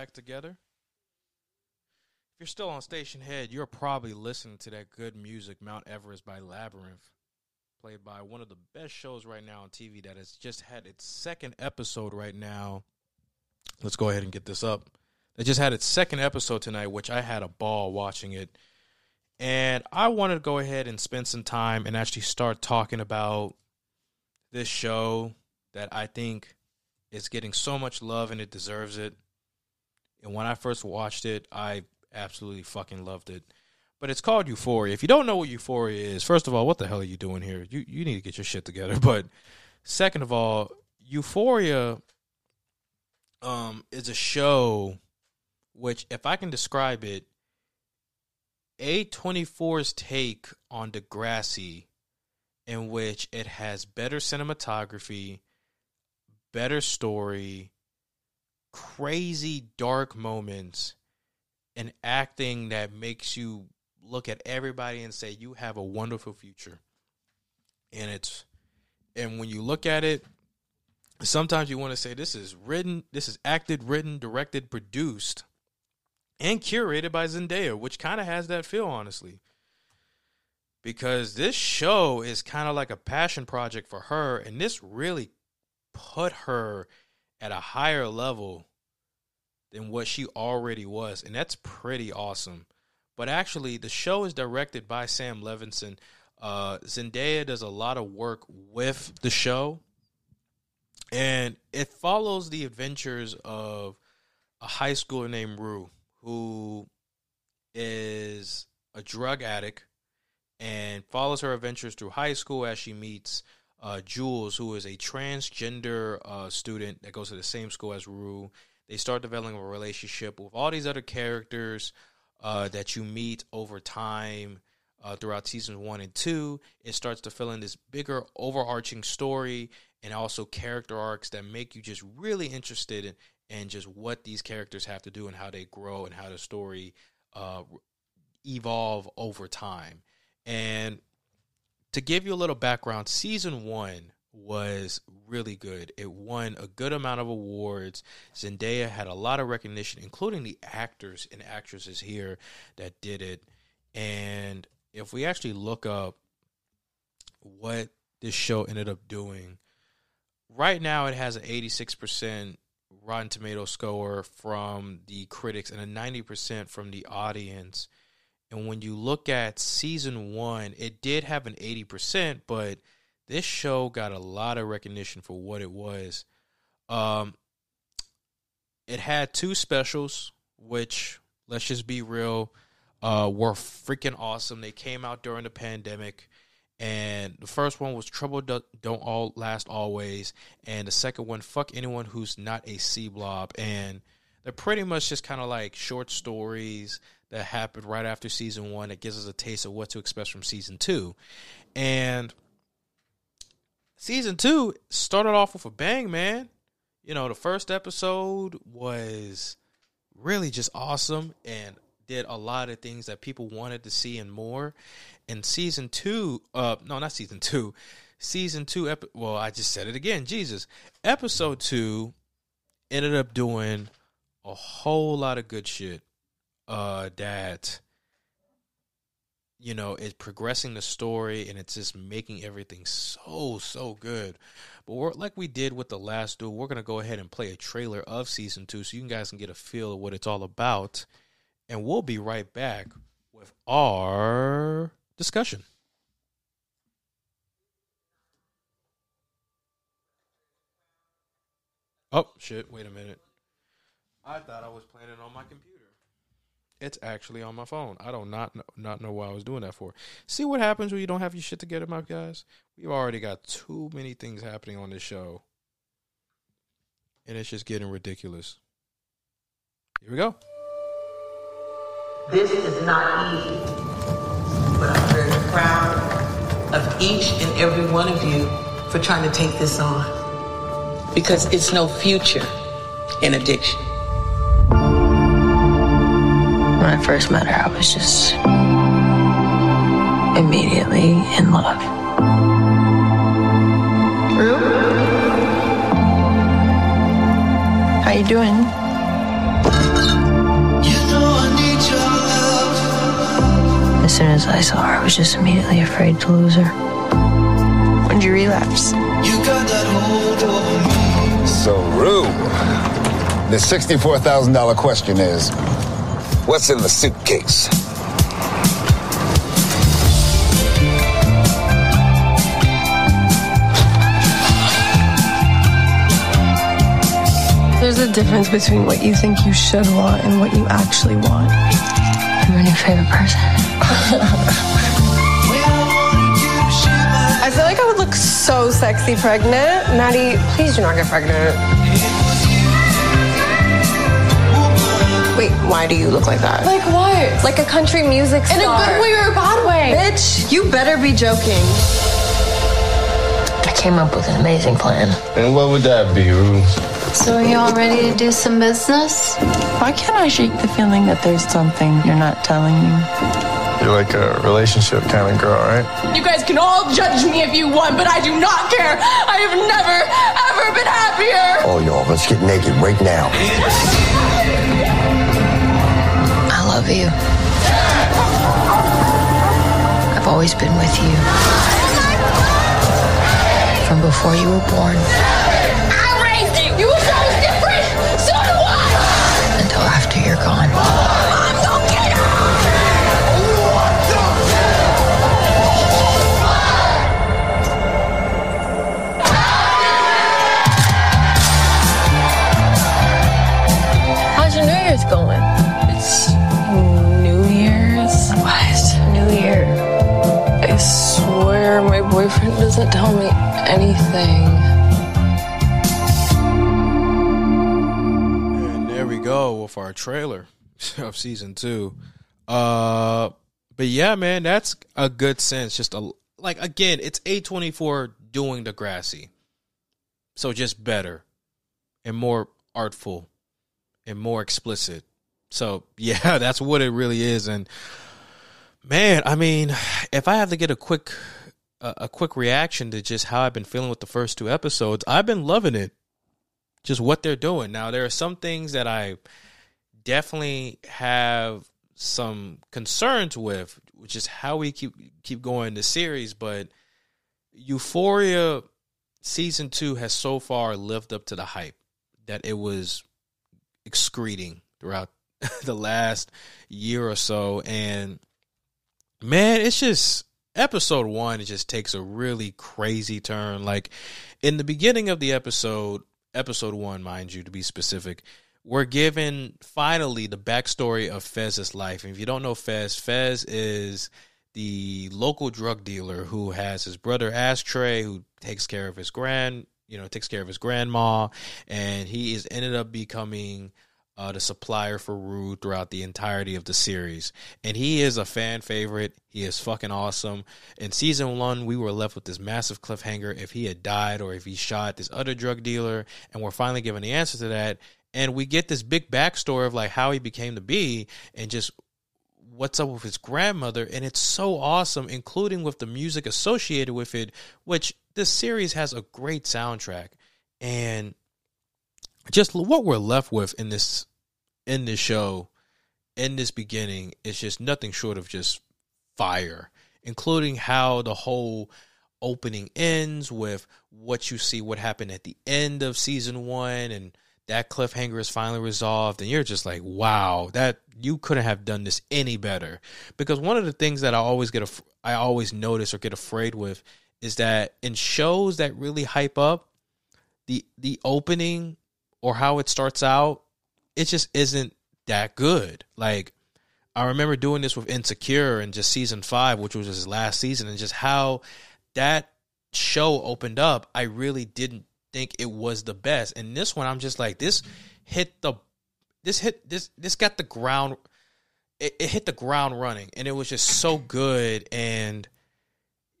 Back together. If you're still on Stationhead, you're probably listening to that good music, Mount Everest by Labrinth, played by one of the best shows right now on TV that has just had its second episode right now. Let's go ahead and get this up. It just had its second episode tonight, which I had a ball watching it. And I wanted to go ahead and spend some time and actually start talking about this show that I think is getting so much love and it deserves it. And when I first watched it, I absolutely fucking loved it. But it's called Euphoria. If you don't know what Euphoria is, first of all, what the hell are you doing here? You you need to get your shit together. But second of all, Euphoria um is a show which if I can describe it A24's take on Degrassi, in which it has better cinematography, better story, crazy dark moments, and acting that makes you look at everybody and say you have a wonderful future. And it's and when you look at it, sometimes you want to say this is written, this is acted, written, directed, produced and curated by Zendaya, which kind of has that feel, honestly. Because this show is kind of like a passion project for her, and this really put her at a higher level than what she already was, and that's pretty awesome. But actually, the show is directed by Sam Levinson. Uh, Zendaya does a lot of work with the show, and it follows the adventures of a high schooler named Rue who is a drug addict and follows her adventures through high school as she meets uh, Jules, who is a transgender uh, student that goes to the same school as Rue. They start developing a relationship with all these other characters uh, that you meet over time uh, throughout seasons one and two. It starts to fill in this bigger, overarching story and also character arcs that make you just really interested in, and just what these characters have to do and how they grow and how the story uh, evolve over time. And to give you a little background, season one was really good. It won a good amount of awards. Zendaya had a lot of recognition, including the actors and actresses here that did it. And if we actually look up what this show ended up doing, right now it has an 86% Rotten Tomato score from the critics and a 90% from the audience. And when you look at season one, it did have an 80%, but this show got a lot of recognition for what it was. Um, it had two specials, which let's just be real, uh, were freaking awesome. They came out during the pandemic, and the first one was "Trouble Do- Don't All Last Always," and the second one, "Fuck Anyone Who's Not a Sea Blob." And they're pretty much just kind of like short stories that happened right after season one. It gives us a taste of what to expect from season two, and season two started off with a bang, man. You know, the first episode was really just awesome and did a lot of things that people wanted to see and more. And season two, uh, no, not season two, season two. Epi- well, I just said it again. Jesus, episode two ended up doing a whole lot of good shit. Uh, that you know, it's progressing the story and it's just making everything so so good. But like we did with the last duel, we're gonna go ahead and play a trailer of season two, so you guys can get a feel of what it's all about, and we'll be right back with our discussion. Oh shit! Wait a minute. I thought I was playing it on my computer. It's actually on my phone. I don't not know, not know why I was doing that for. See what happens when you don't have your shit together, my guys. We've already got too many things happening on this show, and it's just getting ridiculous. Here we go. This is not easy, but I'm very proud of each and every one of you for trying to take this on. Because it's no future in addiction. When I first met her, I was just immediately in love. Rue? How you doing? As soon as I saw her, I was just immediately afraid to lose her. When did you relapse? you got that hold on So, Rue, the $64,000 question is what's in the suitcase? There's a difference between what you think you should want and what you actually want. I'm your new favorite person. I feel like I would look so sexy pregnant. Maddie, please do not get pregnant. Wait, why do you look like that? Like what? Like a country music star. In a good way or a bad way? Bitch, you better be joking. I came up with an amazing plan. And what would that be, Rue? So are you all ready to do some business? Why can't I shake the feeling that there's something you're not telling me? You're like a relationship kind of girl, right? You guys can all judge me if you want, but I do not care. I have never, ever been happier. Oh, y'all, let's get naked right now. Love you. I've always been with you. From before you were born doesn't tell me anything. And there we go with our trailer of season two. Uh, but yeah, man, that's a good sense. Just a like again, it's A twenty four doing Degrassi, so just better and more artful and more explicit. So yeah, that's what it really is. And man, I mean, if I have to get a quick a, quick reaction to just how I've been feeling with the first two episodes, I've been loving it. Just what they're doing. Now there are some things that I definitely have some concerns with, which is how we keep keep going the series, but Euphoria season 2 has so far lived up to the hype that it was excreting throughout the last year or so and man it's just episode 1 it just takes a really crazy turn like in the beginning of the episode episode 1 mind you to be specific we're given finally the backstory of Fez's life. And if you don't know Fez, Fez is the local drug dealer who has his brother Ashtray, who takes care of his grand, you know, takes care of his grandma, and he is ended up becoming uh, the supplier for Rue throughout the entirety of the series. And he is a fan favorite. He is fucking awesome. In season one, we were left with this massive cliffhanger if he had died or if he shot this other drug dealer. And we're finally given the answer to that and we get this big backstory of like how he became the bee and just what's up with his grandmother and it's so awesome including with the music associated with it which this series has a great soundtrack and just what we're left with in this in this show in this beginning is just nothing short of just fire including how the whole opening ends with what you see what happened at the end of season 1 and that cliffhanger is finally resolved and you're just like wow that you couldn't have done this any better. Because one of the things that i always get a, i always notice or get afraid with is that in shows that really hype up the the opening or how it starts out it just isn't that good like i remember doing this with insecure and just season five which was his last season and just how that show opened up i really didn't think it was the best. And this one, I'm just like, this hit the, this hit this this got the ground. It, it hit the ground running, and it was just so good. And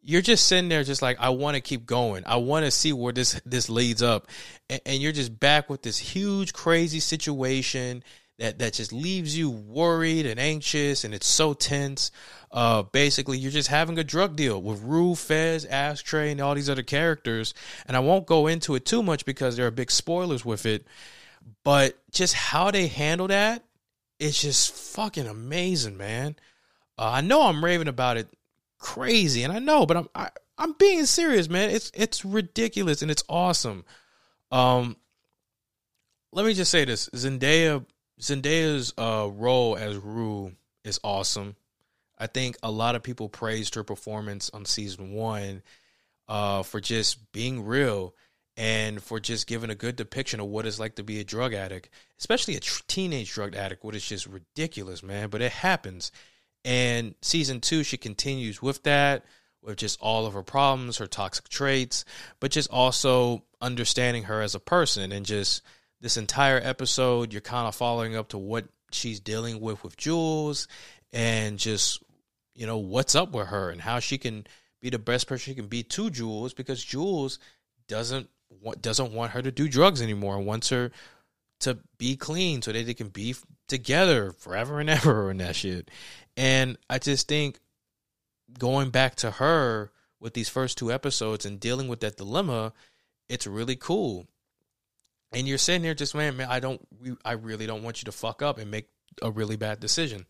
you're just sitting there, just like, I want to keep going. I want to see where this this leads up. And, and you're just back with this huge, crazy situation that that just leaves you worried and anxious, and it's so tense. Uh, basically, you're just having a drug deal with Rue, Fez, Ashtray, and all these other characters. And I won't go into it too much because there are big spoilers with it. But just how they handle that, it's just fucking amazing, man. Uh, I know I'm raving about it crazy, and I know, but I'm I, am i am being serious, man. It's it's ridiculous and it's awesome. Um, let me just say this: Zendaya Zendaya's uh, role as Rue is awesome. I think a lot of people praised her performance on season one uh, for just being real and for just giving a good depiction of what it's like to be a drug addict, especially a tr- teenage drug addict, what is just ridiculous, man. But it happens. And season two, she continues with that, with just all of her problems, her toxic traits, but just also understanding her as a person. And just this entire episode, you're kind of following up to what she's dealing with with Jules and just you know, what's up with her and how she can be the best person she can be to Jules because Jules doesn't want doesn't want her to do drugs anymore and wants her to be clean so that they can be together forever and ever and that shit. And I just think going back to her with these first two episodes and dealing with that dilemma, it's really cool. And you're sitting there just man, man, I don't, I really don't want you to fuck up and make a really bad decision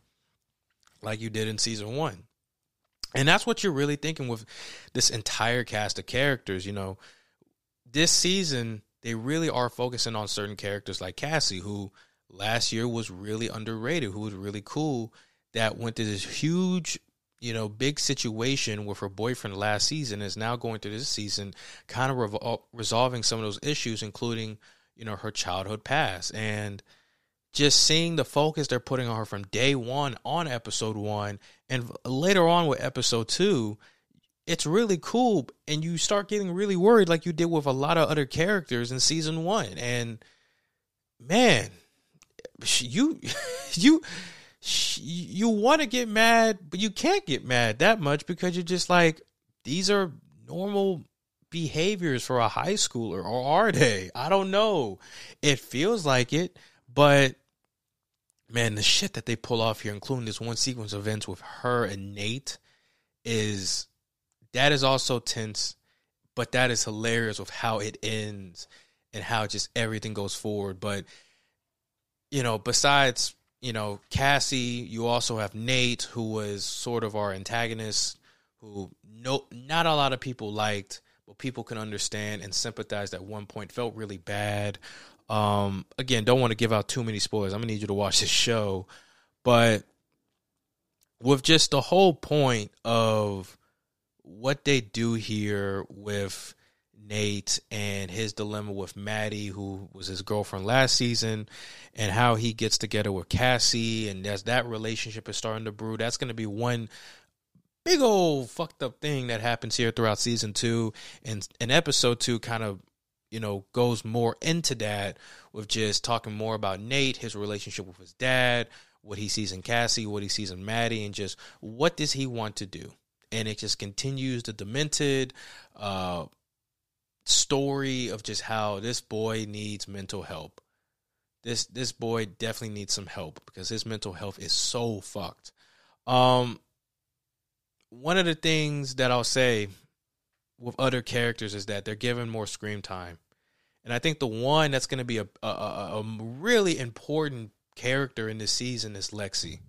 like you did in season one. And that's what you're really thinking with this entire cast of characters. You know, this season, they really are focusing on certain characters like Cassie, who last year was really underrated, who was really cool, that went through this huge, you know, big situation with her boyfriend last season, is now going through this season, kind of revol- resolving some of those issues, including, you know, her childhood past. And, just seeing the focus they're putting on her from day one on episode one and later on with episode two, it's really cool. And you start getting really worried, like you did with a lot of other characters in season one. And man, you, you, you want to get mad, but you can't get mad that much because you're just like, these are normal behaviors for a high schooler or are they? I don't know. It feels like it, but man, the shit that they pull off here, including this one sequence of events with her and Nate, is that is also tense, but that is hilarious with how it ends and how just everything goes forward. But you know, besides you know Cassie, you also have Nate, who was sort of our antagonist, who no not a lot of people liked, but people can understand and sympathize at one point. Felt really bad. Um, again, don't want to give out too many spoilers. I'm gonna need you to watch this show, but with just the whole point of what they do here with Nate and his dilemma with Maddie, who was his girlfriend last season, and how he gets together with Cassie, and as that relationship is starting to brew, that's going to be one big old fucked up thing that happens here throughout season two, and and episode two kind of you know goes more into that with just talking more about Nate, his relationship with his dad, what he sees in Cassie, what he sees in Maddie, and just what does he want to do? And it just continues the demented uh, story of just how this boy needs mental help. This this boy definitely needs some help because his mental health is so fucked. Um, one of the things that I'll say with other characters is that they're given more screen time, and I think the one that's going to be a, a a really important character in this season is Lexi,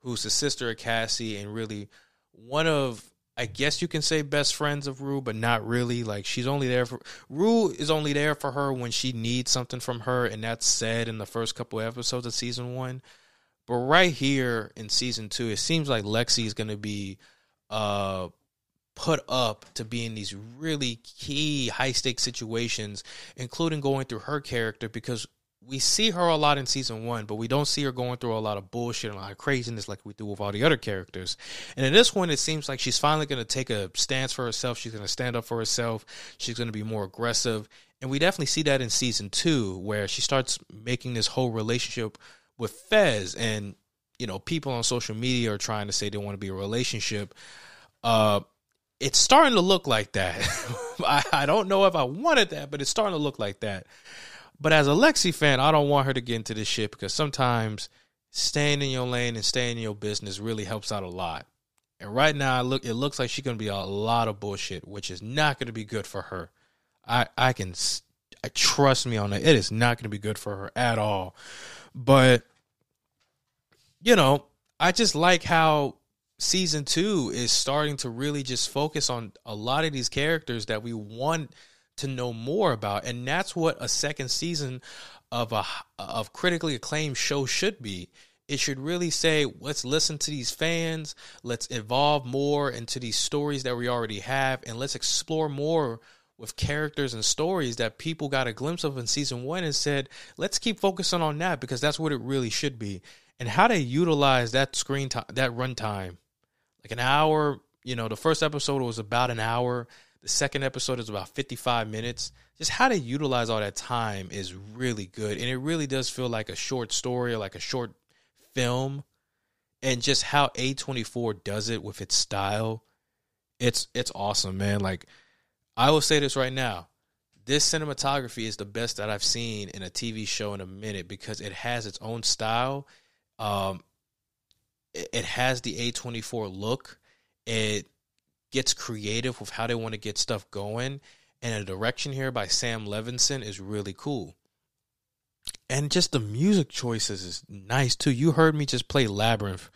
who's the sister of Cassie and really one of I guess you can say best friends of Rue, but not really. Like she's only there for Rue is only there for her when she needs something from her, and that's said in the first couple episodes of season one. But right here in season two, it seems like Lexi is going to be uh, put up to be in these really key high stakes situations, including going through her character because we see her a lot in season one, but we don't see her going through a lot of bullshit and a lot of craziness like we do with all the other characters. And in this one, it seems like she's finally going to take a stance for herself. She's going to stand up for herself. She's going to be more aggressive. And we definitely see that in season two, where she starts making this whole relationship with Fez. And, you know, people on social media are trying to say they want to be a relationship. Uh, it's starting to look like that. I, I don't know if I wanted that, but it's starting to look like that. But as a Lexi fan, I don't want her to get into this shit because sometimes staying in your lane and staying in your business really helps out a lot. And right now, look, it looks like she's to be a lot of bullshit, which is not to be good for her. I I can I trust me on that. It is not to be good for her at all. But you know, I just like how season 2 is starting to really just focus on a lot of these characters that we want to know more about and that's what a second season of a of critically acclaimed show should be. It should really say let's listen to these fans let's evolve more into these stories that we already have and let's explore more with characters and stories that people got a glimpse of in season one and said let's keep focusing on that because that's what it really should be. And how they utilize that screen time that runtime. Like an hour you know the first episode was about an hour the second episode is about 55 minutes. Just how to utilize all that time is really good. And it really does feel like a short story or like a short film. And just how A24 does it with its style, it's it's awesome, man. Like I will say this right now. This cinematography is the best that I've seen in a TV show in a minute because it has its own style. Um, it, has the A24 look. It gets creative with how they want to get stuff going. And the direction here by Sam Levinson is really cool. And just the music choices is nice too. You heard me just play Labrinth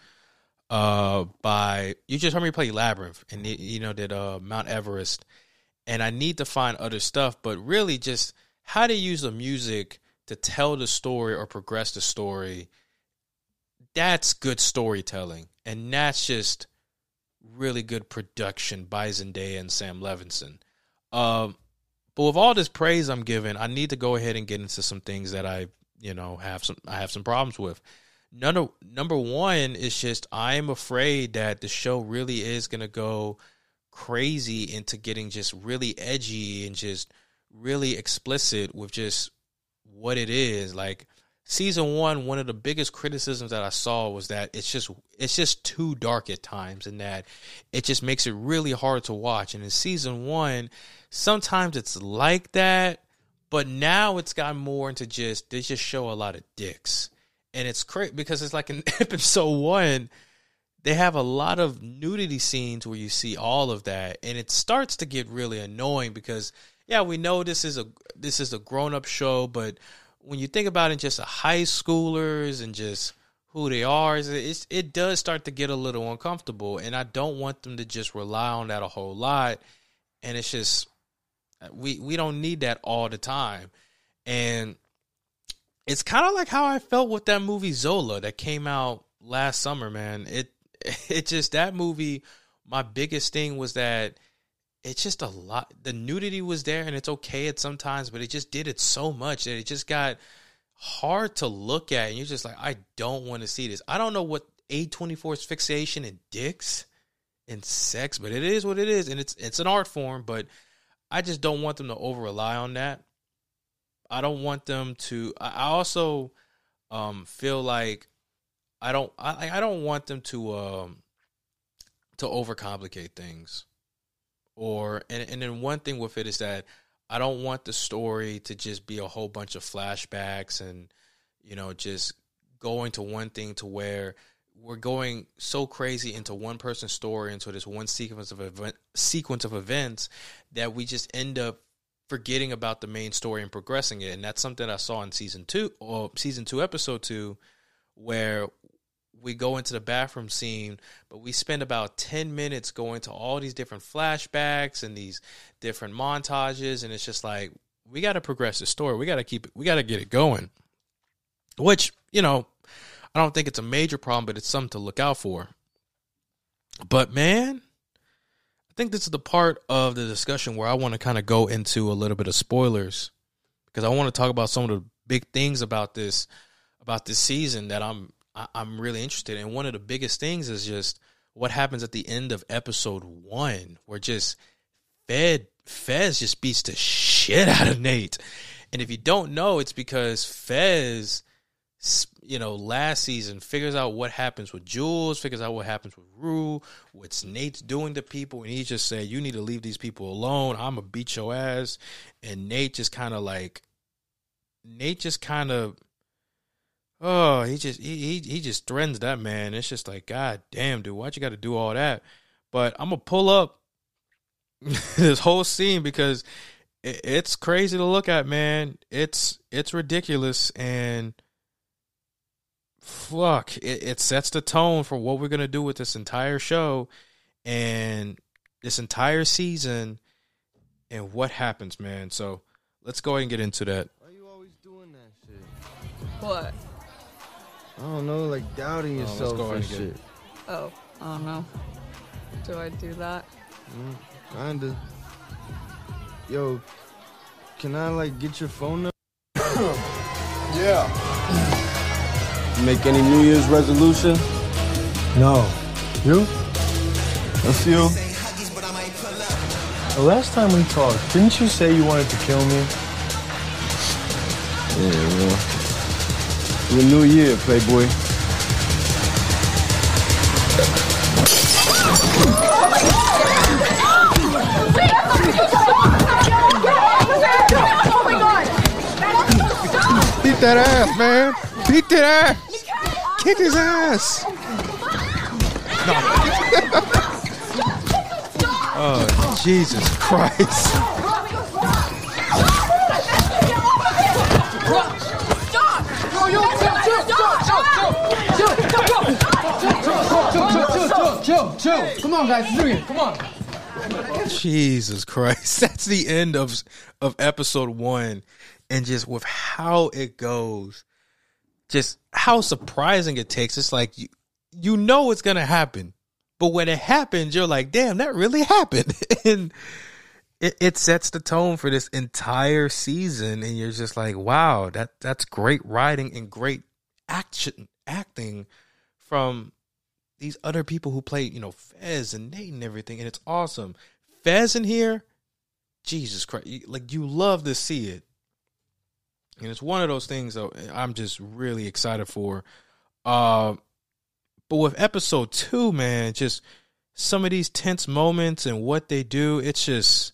uh by you just heard me play Labrinth and you know did uh Mount Everest and I need to find other stuff but really just how to use the music to tell the story or progress the story that's good storytelling and that's just really good production by Zendaya and Sam Levinson. Um, but with all this praise I'm giving, I need to go ahead and get into some things that I, you know, have some I have some problems with. Number number one is just I am afraid that the show really is gonna go crazy into getting just really edgy and just really explicit with just what it is. Like season one, one of the biggest criticisms that I saw was that it's just it's just too dark at times, and that it just makes it really hard to watch. And in season one, sometimes it's like that, but now it's gotten more into just they just show a lot of dicks. and it's crazy because it's like in episode one, they have a lot of nudity scenes where you see all of that, and it starts to get really annoying because yeah, we know this is a this is a grown up show, but when you think about it, just a high schoolers and just who they are, it's, it does start to get a little uncomfortable, and I don't want them to just rely on that a whole lot, and it's just we we don't need that all the time, and it's kind of like how I felt with that movie Zola that came out last summer, man. It it just that movie. My biggest thing was that it's just a lot. The nudity was there, and it's okay at sometimes, but it just did it so much that it just got hard to look at, and you're just like, I don't want to see this. I don't know what A24's fixation in dicks and sex, but it is what it is, and it's it's an art form. But I just don't want them to over rely on that. I don't want them to. I also um, feel like I don't. I I don't want them to um, to overcomplicate things. Or and and then one thing with it is that I don't want the story to just be a whole bunch of flashbacks and you know just going to one thing to where we're going so crazy into one person's story into this one sequence of event sequence of events that we just end up forgetting about the main story and progressing it. And that's something I saw in season 2 or season 2 episode 2 where we go into the bathroom scene, but we spend about 10 minutes going to all these different flashbacks and these different montages. And it's just like, we got to progress the story. We got to keep it, we got to get it going. Which, you know, I don't think it's a major problem, but it's something to look out for. But man, I think this is the part of the discussion where I want to kind of go into a little bit of spoilers because I want to talk about some of the big things about this about this season that I'm I, am really interested in. One of the biggest things is just what happens at the end of episode one, where just Fed Fez just beats the shit out of Nate. And if you don't know, it's because Fez, you know, last season figures out what happens with Jules, figures out what happens with Rue, what's Nate's doing to people, and he just said, "You need to leave these people alone. I'm gonna beat your ass." And Nate just kind of like, Nate just kind of Oh, he just he he, he just threatens that man. It's just like, God damn, dude, why'd you got to do all that? But I'm gonna pull up this whole scene because it, it's crazy to look at, man. It's it's ridiculous and fuck, it, it sets the tone for what we're gonna do with this entire show and this entire season and what happens, man. So let's go ahead and get into that. Why are you always doing that shit? What? I don't know, like doubting yourself go and ahead shit. Oh, I don't know. Do I do that? Mm, kinda. Yo, can I like get your phone number? Yeah. Make any New Year's resolution? No. You? A few. The last time we talked, didn't you say you wanted to kill me? Yeah, well. The new year, Playboy. Beat that ass, man. Beat that ass. Kick his ass. oh, Jesus Christ. Chill, chill. Come on, guys, it. Come on. Jesus Christ. That's the end of of episode 1 and just with how it goes just how surprising it takes. It's like you you know it's to happen. But when it happens, you're like, "Damn, that really happened." and it, it sets the tone for this entire season and you're just like, "Wow, that that's great writing and great action acting from these other people who play, you know, Fez and Nate and everything, and it's awesome. Fez in here, Jesus Christ, like you love to see it, and it's one of those things that I'm just really excited for. Uh, but with episode two, man, just some of these tense moments and what they do, it's just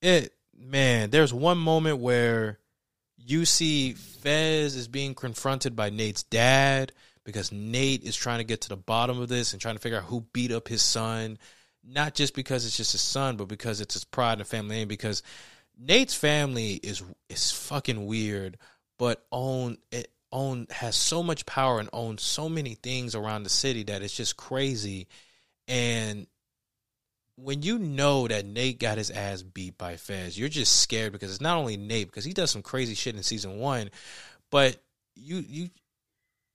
it, man. There's one moment where you see Fez is being confronted by Nate's dad because Nate is trying to get to the bottom of this and trying to figure out who beat up his son. Not just because it's just his son, but because it's his pride and family name. Because Nate's family is is fucking weird, but own it own has so much power and owns so many things around the city that it's just crazy. And when you know that Nate got his ass beat by Fez, you're just scared because it's not only Nate because he does some crazy shit in season one, but you you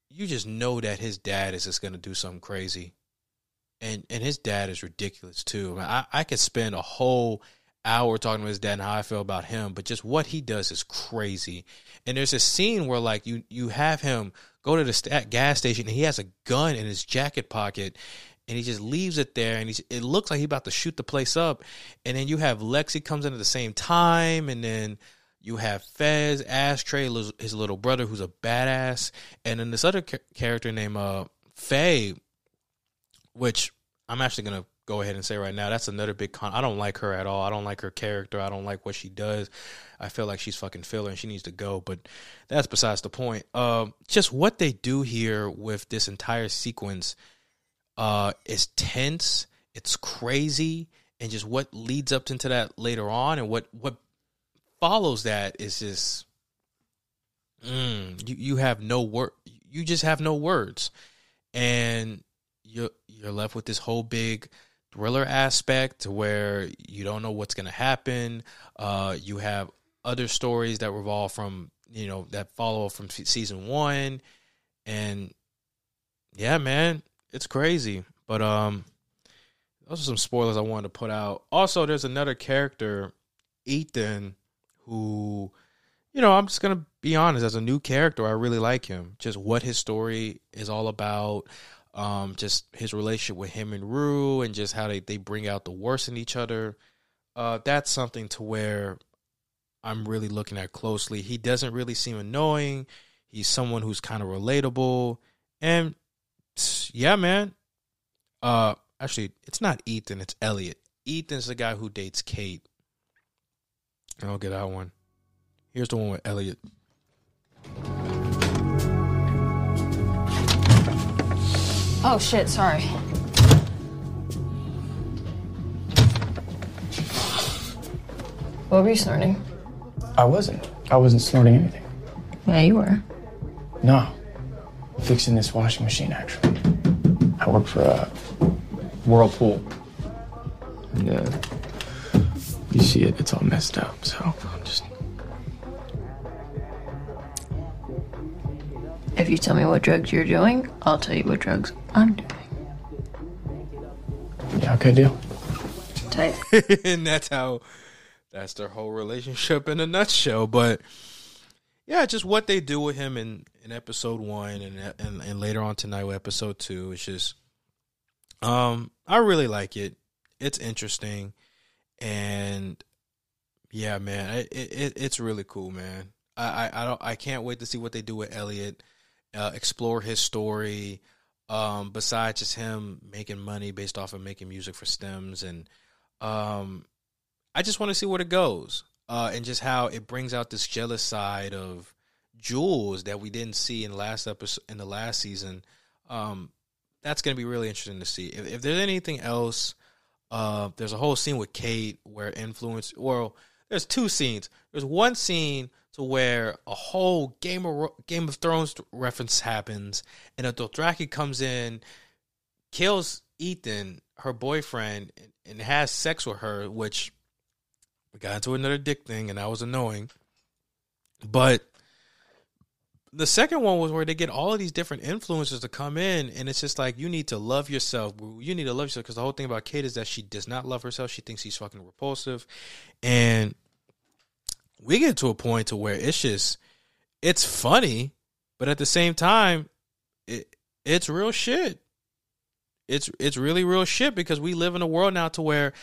you just know that his dad is just gonna do something crazy, and and his dad is ridiculous too. I I could spend a whole hour talking to his dad and how I feel about him, but just what he does is crazy. And there's a scene where like you you have him go to the gas station and he has a gun in his jacket pocket and he just leaves it there and he's it looks like he's about to shoot the place up and then you have lexi comes in at the same time and then you have fez ashtray his little brother who's a badass and then this other ca- character named uh faye which i'm actually gonna go ahead and say right now that's another big con i don't like her at all i don't like her character i don't like what she does i feel like she's fucking filler and she needs to go but that's besides the point. Um just what they do here with this entire sequence uh, is tense. It's crazy, and just what leads up into that later on, and what what follows that is just mm, you you have no word. You just have no words, and you're you're left with this whole big thriller aspect where you don't know what's going to happen. Uh, you have other stories that revolve from you know that follow from season one, and yeah, man, it's crazy. But um, those are some spoilers I wanted to put out. Also, there's another character, Ethan, who, you know, I'm just gonna be honest. As a new character, I really like him. Just what his story is all about. Um, just his relationship with him and Rue, and just how they they bring out the worst in each other. Uh, that's something to where I'm really looking at closely. He doesn't really seem annoying. He's someone who's kind of relatable, and yeah, man. Uh, actually, it's not Ethan. It's Elliot. Ethan's the guy who dates Kate. I'll get that one. Here's the one with Elliot. Oh shit! Sorry. What were you snorting? I wasn't. I wasn't snorting anything. Yeah, you were. No. Fixing this washing machine, actually. I work for a Whirlpool. And, uh, you see it, it's all messed up, so I'm just. If you tell me what drugs you're doing, I'll tell you what drugs I'm doing. Yeah, okay, deal. Tight. and that's how that's their whole relationship in a nutshell. But yeah, just what they do with him in, in episode one and, and and later on tonight with episode two. It's just um I really like it. It's interesting. And yeah, man, it, it it's really cool, man. I, I, I don't I can't wait to see what they do with Elliot, uh, explore his story. Um, besides just him making money based off of making music for stems and um I just want to see where it goes. Uh, and just how it brings out this jealous side of Jules that we didn't see in last episode in the last season. Um, that's going to be really interesting to see. If, if there's anything else, uh, there's a whole scene with Kate where influence. Well, there's two scenes. There's one scene to where a whole Game of Game of Thrones reference happens, and a Dothraki comes in, kills Ethan, her boyfriend, and, and has sex with her, which we got into another dick thing, and that was annoying. But the second one was where they get all of these different influencers to come in, and it's just like you need to love yourself. You need to love yourself because the whole thing about Kate is that she does not love herself. She thinks she's fucking repulsive, and we get to a point to where it's just it's funny, but at the same time, it it's real shit. It's it's really real shit because we live in a world now to where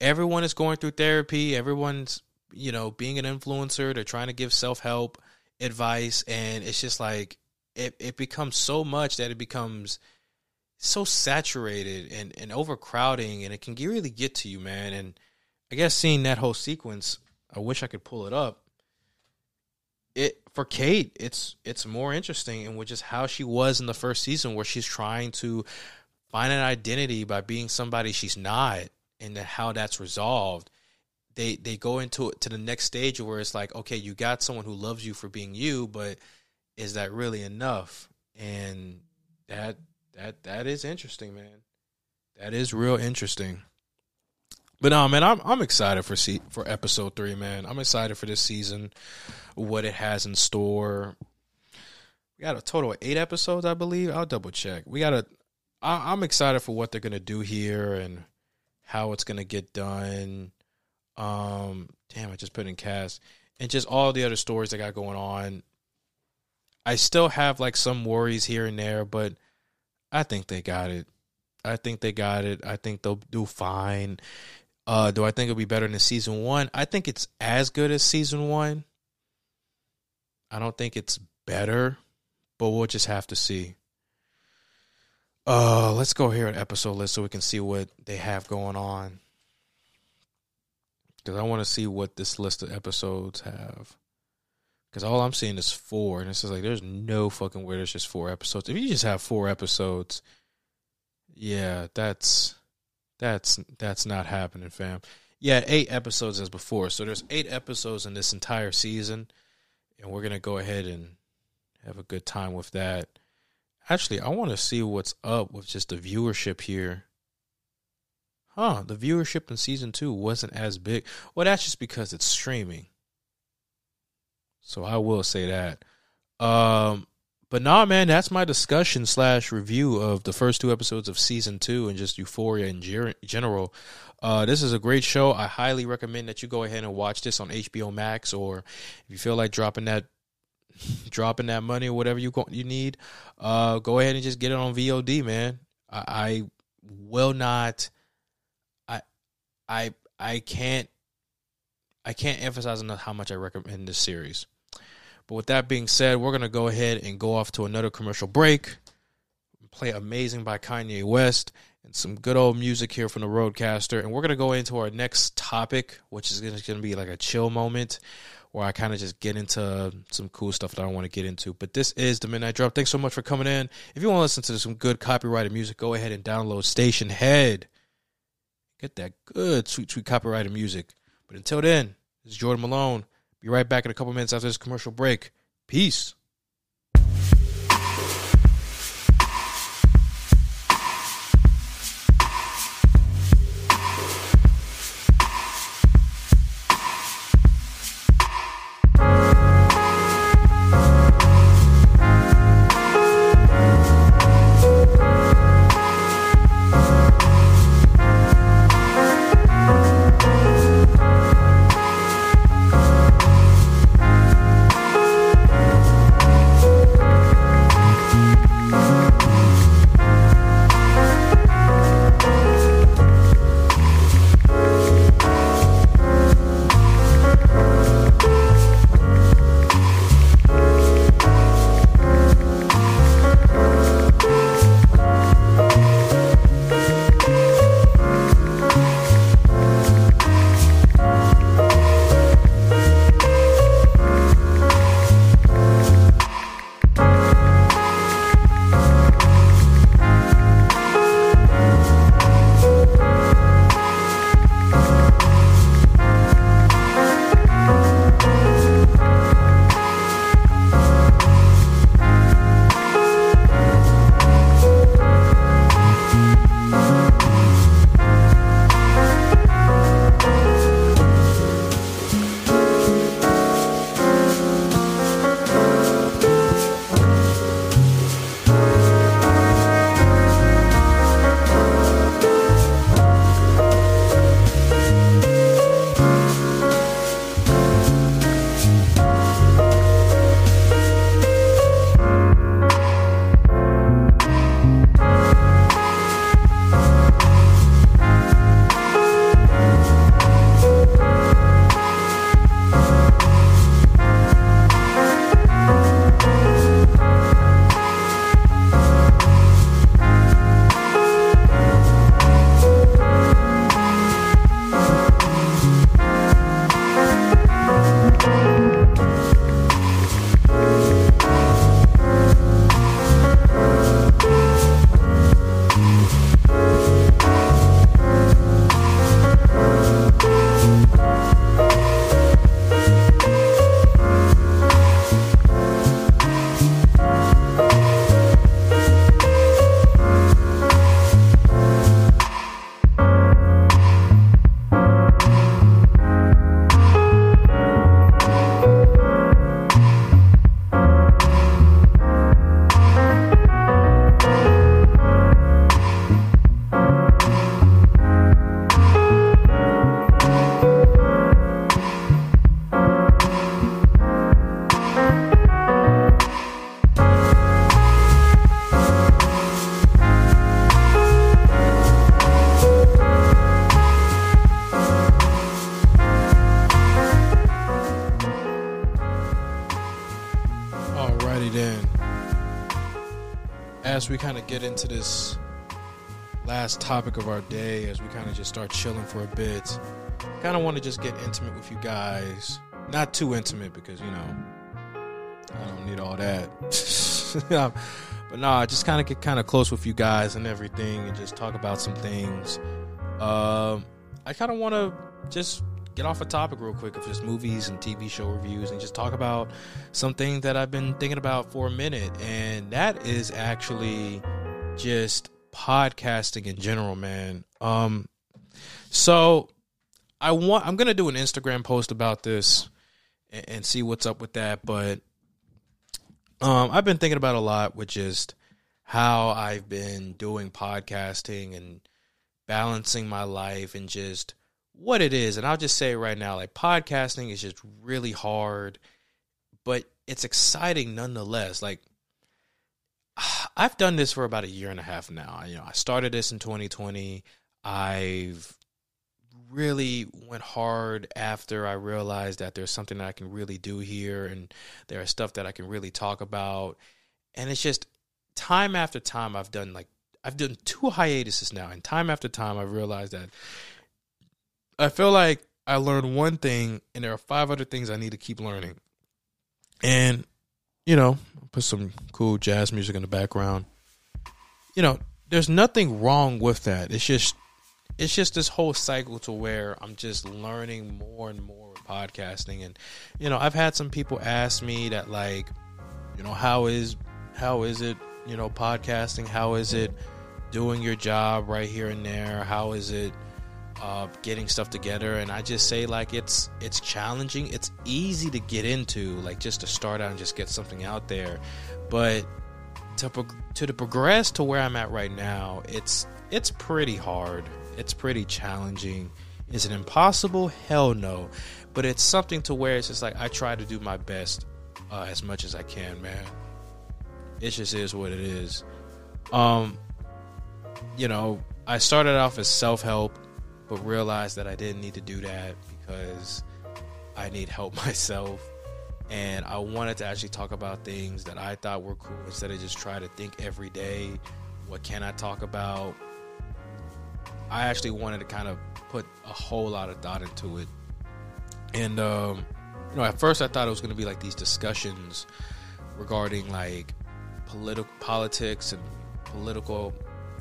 everyone is going through therapy. Everyone's you know being an influencer. They're trying to give self help advice and it's just like it, it becomes so much that it becomes so saturated and, and overcrowding and it can really get to you man and i guess seeing that whole sequence i wish i could pull it up it for Kate, it's it's more interesting in which is how she was in the first season, where she's trying to find an identity by being somebody she's not, and how that's resolved. They they go into it to the next stage where it's like, okay, you got someone who loves you for being you, but is that really enough? And that that that is interesting, man. That is real interesting. But no, man, I'm I'm excited for see for episode three, man. I'm excited for this season, what it has in store. We got a total of eight episodes, I believe. I'll double check. We got a. I, I'm excited for what they're gonna do here and how it's gonna get done. Um, damn, I just put in cast and just all the other stories I got going on. I still have like some worries here and there, but I think they got it. I think they got it. I think they'll do fine. Uh, do I think it'll be better than season one? I think it's as good as season one. I don't think it's better, but we'll just have to see. Uh, let's go here at episode list so we can see what they have going on. Because I want to see what this list of episodes have. Because all I'm seeing is four, and it's just like there's no fucking way there's just four episodes. If you just have four episodes, yeah, that's that's that's not happening, fam. Yeah, eight episodes as before. So there's eight episodes in this entire season, and we're gonna go ahead and have a good time with that. Actually, I want to see what's up with just the viewership here. Huh, the viewership in season two wasn't as big. Well, that's just because it's streaming. So I will say that. Um, but nah, man, that's my discussion slash review of the first two episodes of season two and just Euphoria in ger- general. Uh, this is a great show. I highly recommend that you go ahead and watch this on HBO Max, or if you feel like dropping that dropping that money or whatever you you need, uh, go ahead and just get it on VOD, man. I, I will not. I I I can't I can't emphasize enough how much I recommend this series. But with that being said, we're gonna go ahead and go off to another commercial break. Play "Amazing" by Kanye West and some good old music here from the RodeCaster, and we're gonna go into our next topic, which is gonna, be like a chill moment where I kind of just get into some cool stuff that I want to get into. But this is the Midnight Drop. Thanks so much for coming in. If you want to listen to some good copyrighted music, go ahead and download Stationhead. Get that good, sweet, sweet copyrighted music. But until then, this is Jordan Malone. Be right back in a couple minutes after this commercial break. Peace. Get into this last topic of our day, as we kind of just start chilling for a bit, kind of want to just get intimate with you guys. Not too intimate because you know I don't need all that. but nah, just kind of get kind of close with you guys and everything, and just talk about some things. Um, I kind of want to just get off a topic real quick of just movies and TV show reviews and just talk about something that I've been thinking about for a minute. And that is actually just podcasting in general, man. Um, so I want, I'm to do an Instagram post about this and, and see what's up with that. But, um, I've been thinking about a lot with just how I've been doing podcasting and balancing my life and just, what it is. And I'll just say right now, like podcasting is just really hard, but it's exciting nonetheless. Like I've done this for about a year and a half now. You know, I started this in 2020. I've really went hard after I realized that there's something that I can really do here and there are stuff that I can really talk about. And it's just time after time I've done like I've done two hiatuses now and time after time I've realized that I feel like I learned one thing and there are five other things I need to keep learning. And, you know, put some cool jazz music in the background. You know, there's nothing wrong with that. It's just it's just this whole cycle to where I'm just learning more and more podcasting and you know, I've had some people ask me that like, you know, how is how is it, you know, podcasting? How is it doing your job right here and there? How is it uh, getting stuff together and i just say like it's it's challenging. It's easy to get into like just to start out and just get something out there. But to to, the progress to where i'm at right now it's it's pretty hard. It's pretty challenging. Is it impossible? Hell no. But it's something to where it's just like i try to do my best uh, as much as i can man. It just is what it is. Um you know i started off as self-help but realized that I didn't need to do that because I need help myself. And I wanted to actually talk about things that I thought were cool instead of just try to think every day, what can I talk about? I actually wanted to kind of put a whole lot of thought into it. And, um, you know, at first I thought it was going to be like these discussions regarding like political politics and political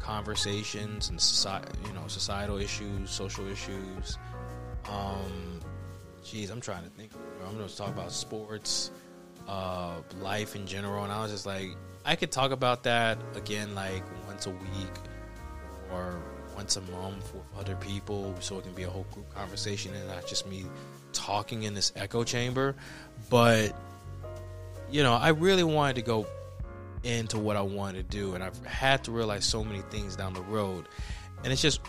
conversations and society, you know, societal issues, social issues. Um, geez, I'm trying to think. I'm going to talk about sports, uh, life in general, and I was just like, I could talk about that again, like once a week or once a month with other people, so it can be a whole group conversation and not just me talking in this echo chamber. But you know, I really wanted to go into what I wanted to do, and I've had to realize so many things down the road, and it's just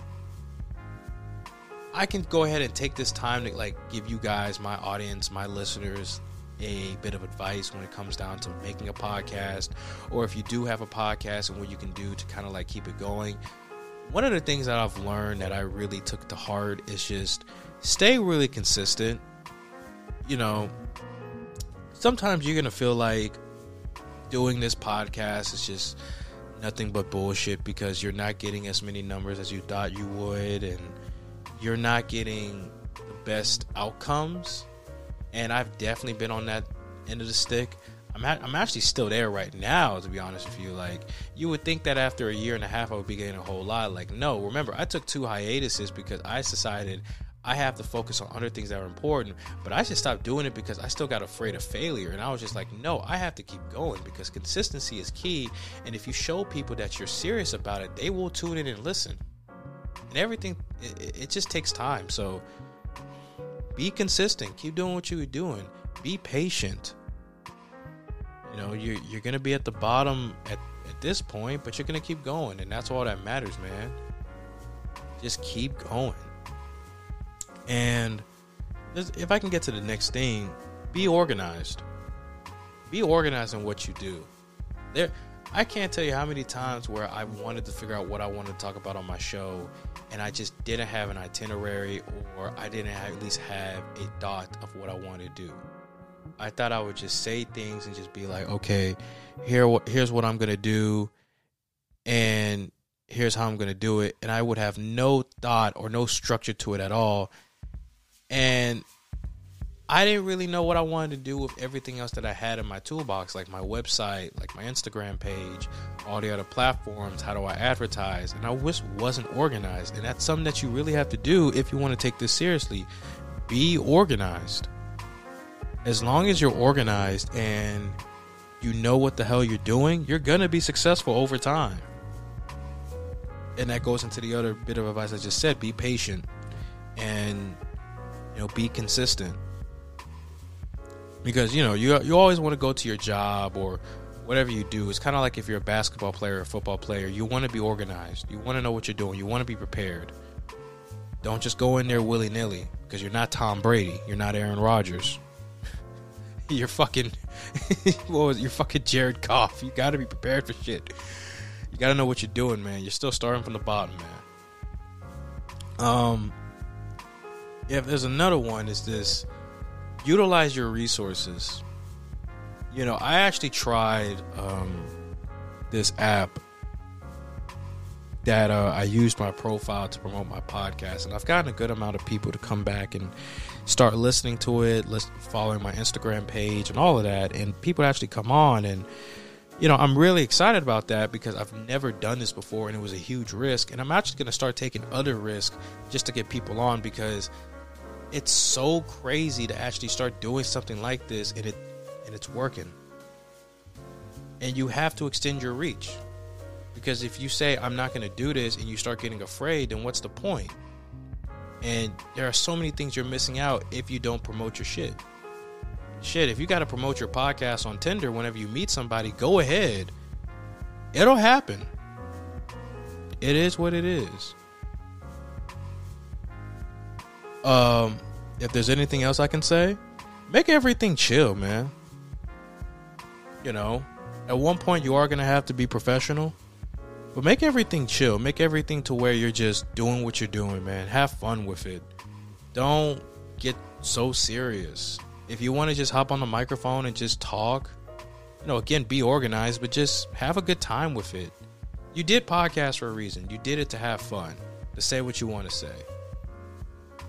I can go ahead and take this time to like give you guys, my audience, my listeners, a bit of advice when it comes down to making a podcast, or if you do have a podcast and what you can do to kind of like keep it going. One of the things that I've learned that I really took to heart is just stay really consistent. You know, sometimes you're gonna feel like doing this podcast is just nothing but bullshit because you're not getting as many numbers as you thought you would and you're not getting the best outcomes and I've definitely been on that end of the stick. I'm at, I'm actually still there right now to be honest with you. Like you would think that after a year and a half I would be getting a whole lot. Like no, remember I took two hiatuses because I decided I have to focus on other things that are important. But I just stopped doing it because I still got afraid of failure. And I was just like, no, I have to keep going because consistency is key. And if you show people that you're serious about it, they will tune in and listen. And everything, it, it just takes time. So be consistent. Keep doing what you're doing. Be patient. You know, you're, you're going to be at the bottom at, at this point, but you're going to keep going. And that's all that matters, man. Just keep going. And if I can get to the next thing, be organized. Be organized in what you do. There, I can't tell you how many times where I wanted to figure out what I wanted to talk about on my show, and I just didn't have an itinerary, or I didn't at least have a thought of what I wanted to do. I thought I would just say things and just be like, okay, here here's what I'm gonna do, and here's how I'm gonna do it, and I would have no thought or no structure to it at all, and I didn't really know what I wanted to do with everything else that I had in my toolbox, like my website, like my Instagram page, all the other platforms. How do I advertise? And I just wasn't organized. And that's something that you really have to do if you want to take this seriously. Be organized. As long as you're organized and you know what the hell you're doing, you're going to be successful over time. And that goes into the other bit of advice I just said be patient and you know be consistent because you know you you always want to go to your job or whatever you do. It's kind of like if you're a basketball player or a football player, you want to be organized. You want to know what you're doing. You want to be prepared. Don't just go in there willy nilly because you're not Tom Brady. You're not Aaron Rodgers. you're fucking what was it? you're fucking Jared Goff. You got to be prepared for shit. You got to know what you're doing, man. You're still starting from the bottom, man. Um, yeah. There's another one. Is this? utilize your resources. You know, I actually tried um, this app that uh, I used my profile to promote my podcast, and I've gotten a good amount of people to come back and start listening to it, list, following my Instagram page, and all of that. And people actually come on, and you know, I'm really excited about that because I've never done this before, and it was a huge risk. And I'm actually going to start taking other risks just to get people on because it's so crazy to actually start doing something like this and it and it's working. And you have to extend your reach. Because if you say I'm not going to do this and you start getting afraid, then what's the point? And there are so many things you're missing out if you don't promote your shit. Shit, if you got to promote your podcast on Tinder whenever you meet somebody, go ahead. It'll happen. It is what it is. Um, if there's anything else I can say, make everything chill, man. You know, at one point you are gonna have to be professional, but make everything chill. Make everything to where you're just doing what you're doing, man. Have fun with it. Don't get so serious. If you want to just hop on the microphone and just talk, you know, again, be organized, but just have a good time with it. You did podcast for a reason. You did it to have fun, to say what you want to say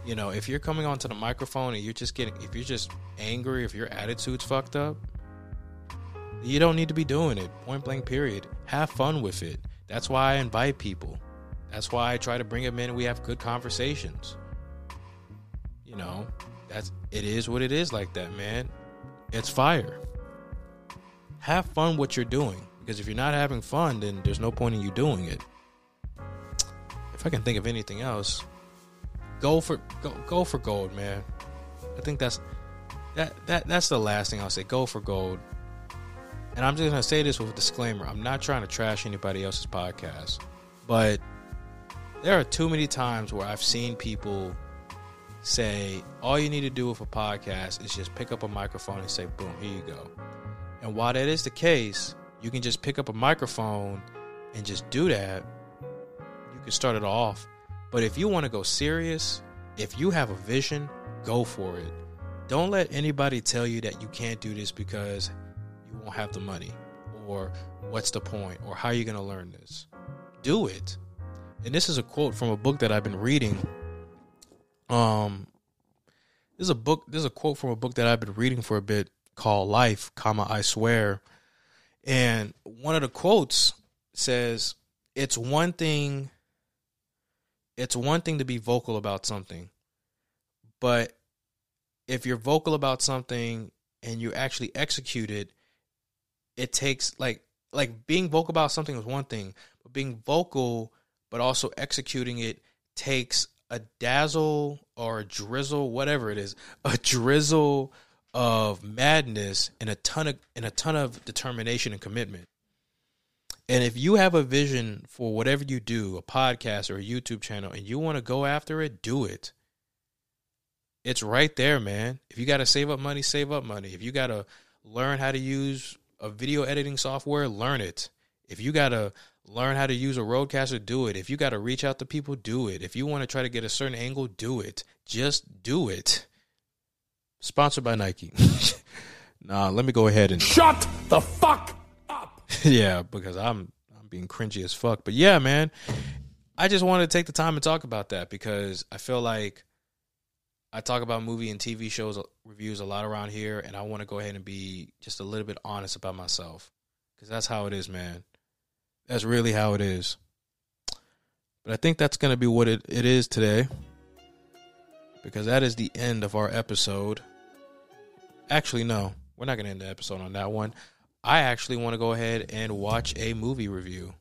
you know, if you're coming onto the microphone and you're just getting, if you're just angry, if your attitude's fucked up, you don't need to be doing it. Point blank, period. Have fun with it. That's why I invite people. That's why I try to bring them in we have good conversations. You know, that's it is what it is like that, man. It's fire. Have fun what you're doing because if you're not having fun, then there's no point in you doing it. If I can think of anything else, go for go go for gold, man. I think that's that that that's the last thing I'll say. Go for gold. And I'm just gonna say this with a disclaimer. I'm not trying to trash anybody else's podcast, but there are too many times where I've seen people say all you need to do with a podcast is just pick up a microphone and say, boom, here you go. And while that is the case, you can just pick up a microphone and just do that. You can start it off but if you want to go serious, if you have a vision, go for it. Don't let anybody tell you that you can't do this because you won't have the money or what's the point or how are you going to learn this. Do it. And this is a quote from a book that I've been reading. Um this is a book this is a quote from a book that I've been reading for a bit called Life, comma I swear. And one of the quotes says it's one thing it's one thing to be vocal about something, but if you're vocal about something and you actually execute it, it takes like like being vocal about something is one thing, but being vocal but also executing it takes a dazzle or a drizzle, whatever it is, a drizzle of madness and a ton of and a ton of determination and commitment. And if you have a vision for whatever you do, a podcast or a YouTube channel, and you want to go after it, do it. It's right there, man. If you got to save up money, save up money. If you got to learn how to use a video editing software, learn it. If you got to learn how to use a RODECaster, do it. If you got to reach out to people, do it. If you want to try to get a certain angle, do it. Just do it. Sponsored by Nike. nah, let me go ahead and Shut the fuck yeah, because I'm I'm being cringy as fuck. But yeah, man, I just wanted to take the time and talk about that because I feel like I talk about movie and TV shows reviews a lot around here, and I want to go ahead and be just a little bit honest about myself because that's how it is, man. That's really how it is. But I think that's going to be what it, it is today because that is the end of our episode. Actually, no, we're not going to end the episode on that one. I actually want to go ahead and watch a movie review.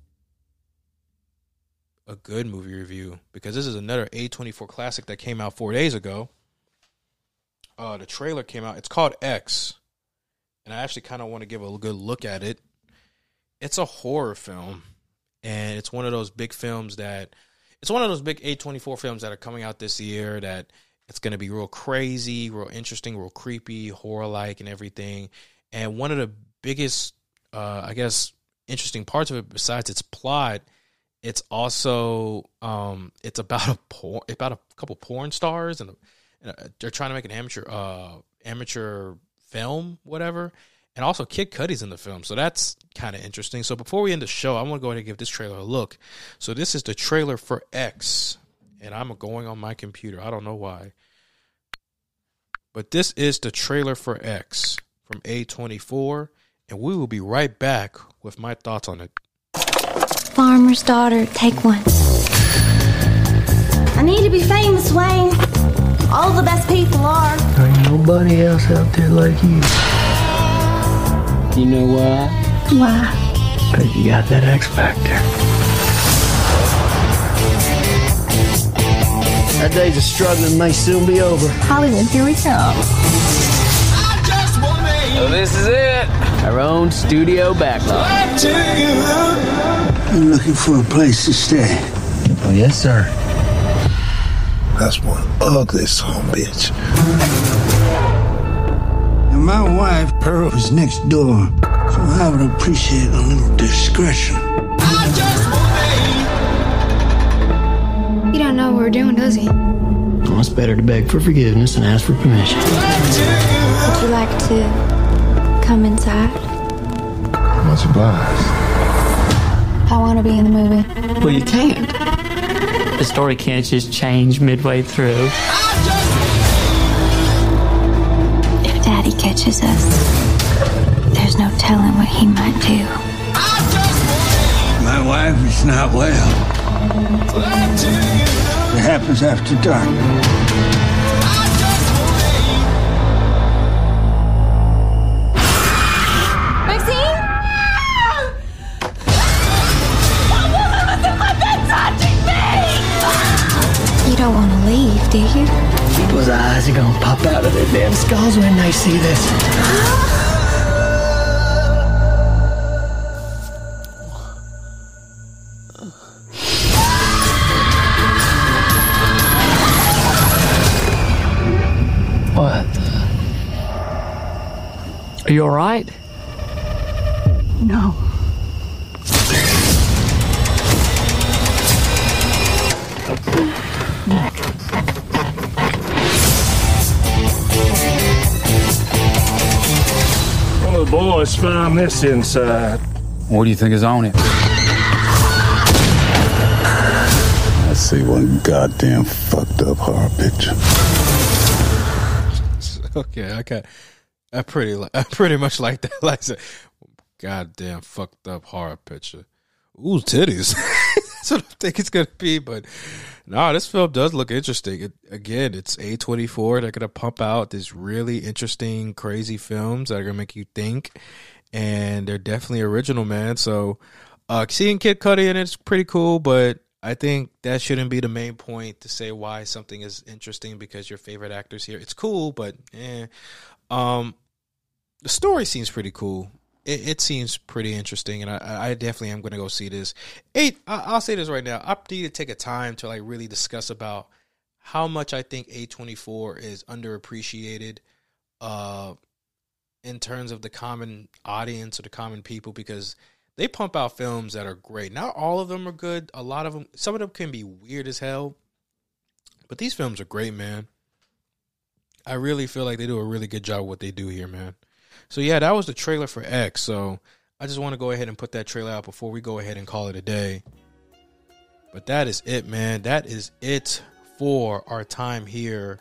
A good movie review because this is another A24 classic that came out 4 days ago. Uh the trailer came out. It's called X. And I actually kind of want to give a good look at it. It's a horror film and it's one of those big films that it's one of those big A24 films that are coming out this year that it's going to be real crazy, real interesting, real creepy, horror like and everything. And one of the biggest, uh, I guess, interesting parts of it, besides its plot, it's also um, it's about a porn, about a couple porn stars, and, and uh, they're trying to make an amateur uh, amateur film, whatever. And also, Kid Cudi's in the film, so that's kind of interesting. So before we end the show, I want to go ahead and give this trailer a look. So this is the trailer for X, and I'm going on my computer. I don't know why, but this is the trailer for X from A24 and we will be right back with my thoughts on it. Farmer's daughter, take one. I need to be famous, Wayne. All the best people are. There ain't nobody else out there like you. You know why? Why? Because you got that X Factor. Our days of struggling may soon be over. Hollywood, here we come. So this is it. Our own studio backlog. You looking for a place to stay? Oh, yes, sir. That's one ugly son bitch. And my wife, Pearl, is next door. So I would appreciate a little discretion. He don't know what we're doing, does he? Well, it's better to beg for forgiveness than ask for permission. Would you like to come inside? Much obliged. I want to be in the movie. Well, you can't. The story can't just change midway through. If Daddy catches us, there's no telling what he might do. My wife is not well. It happens after dark. Eyes are gonna pop out of their damn skulls when they see this. What? Are you alright? No. One of the boys found this inside. What do you think is on it? I see one goddamn fucked up horror picture. Okay, okay. I pretty, I pretty much like that. Like, I goddamn fucked up horror picture. Ooh, titties. That's what I think it's gonna be. But no, this film does look interesting. It, again, it's A twenty four. They're gonna pump out these really interesting, crazy films that are gonna make you think, and they're definitely original, man. So, uh, seeing Kid Cudi in it's pretty cool, but I think that shouldn't be the main point to say why something is interesting because your favorite actors here. It's cool, but eh. Um, the story seems pretty cool. It, it seems pretty interesting, and I, I definitely am going to go see this. Eight, I, I'll say this right now. I need to take a time to like really discuss about how much I think A twenty four is underappreciated, uh, in terms of the common audience or the common people because they pump out films that are great. Not all of them are good. A lot of them, some of them can be weird as hell, but these films are great, man. I really feel like they do a really good job what they do here, man. So yeah, that was the trailer for X. So I just want to go ahead and put that trailer out before we go ahead and call it a day. But that is it, man. That is it for our time here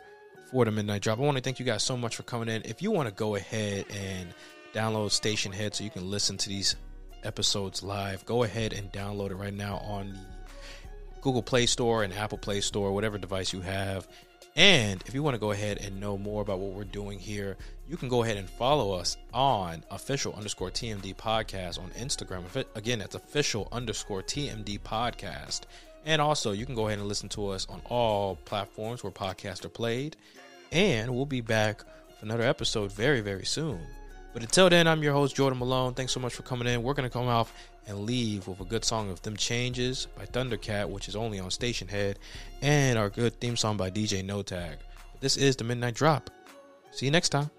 for the Midnight Drop. I want to thank you guys so much for coming in. If you want to go ahead and download Stationhead so you can listen to these episodes live, go ahead and download it right now on the Google Play Store and Apple Play Store, whatever device you have. And if you want to go ahead and know more about what we're doing here, you can go ahead and follow us on official underscore TMD podcast on Instagram. Again, that's official underscore TMD podcast. And also, you can go ahead and listen to us on all platforms where podcasts are played. And we'll be back for another episode very, very soon. But until then, I'm your host, Jordan Malone. Thanks so much for coming in. We're going to come off and leave with a good song of Them Changes by Thundercat, which is only on Stationhead, and our good theme song by DJ No Tag. This is the Midnight Drop. See you next time.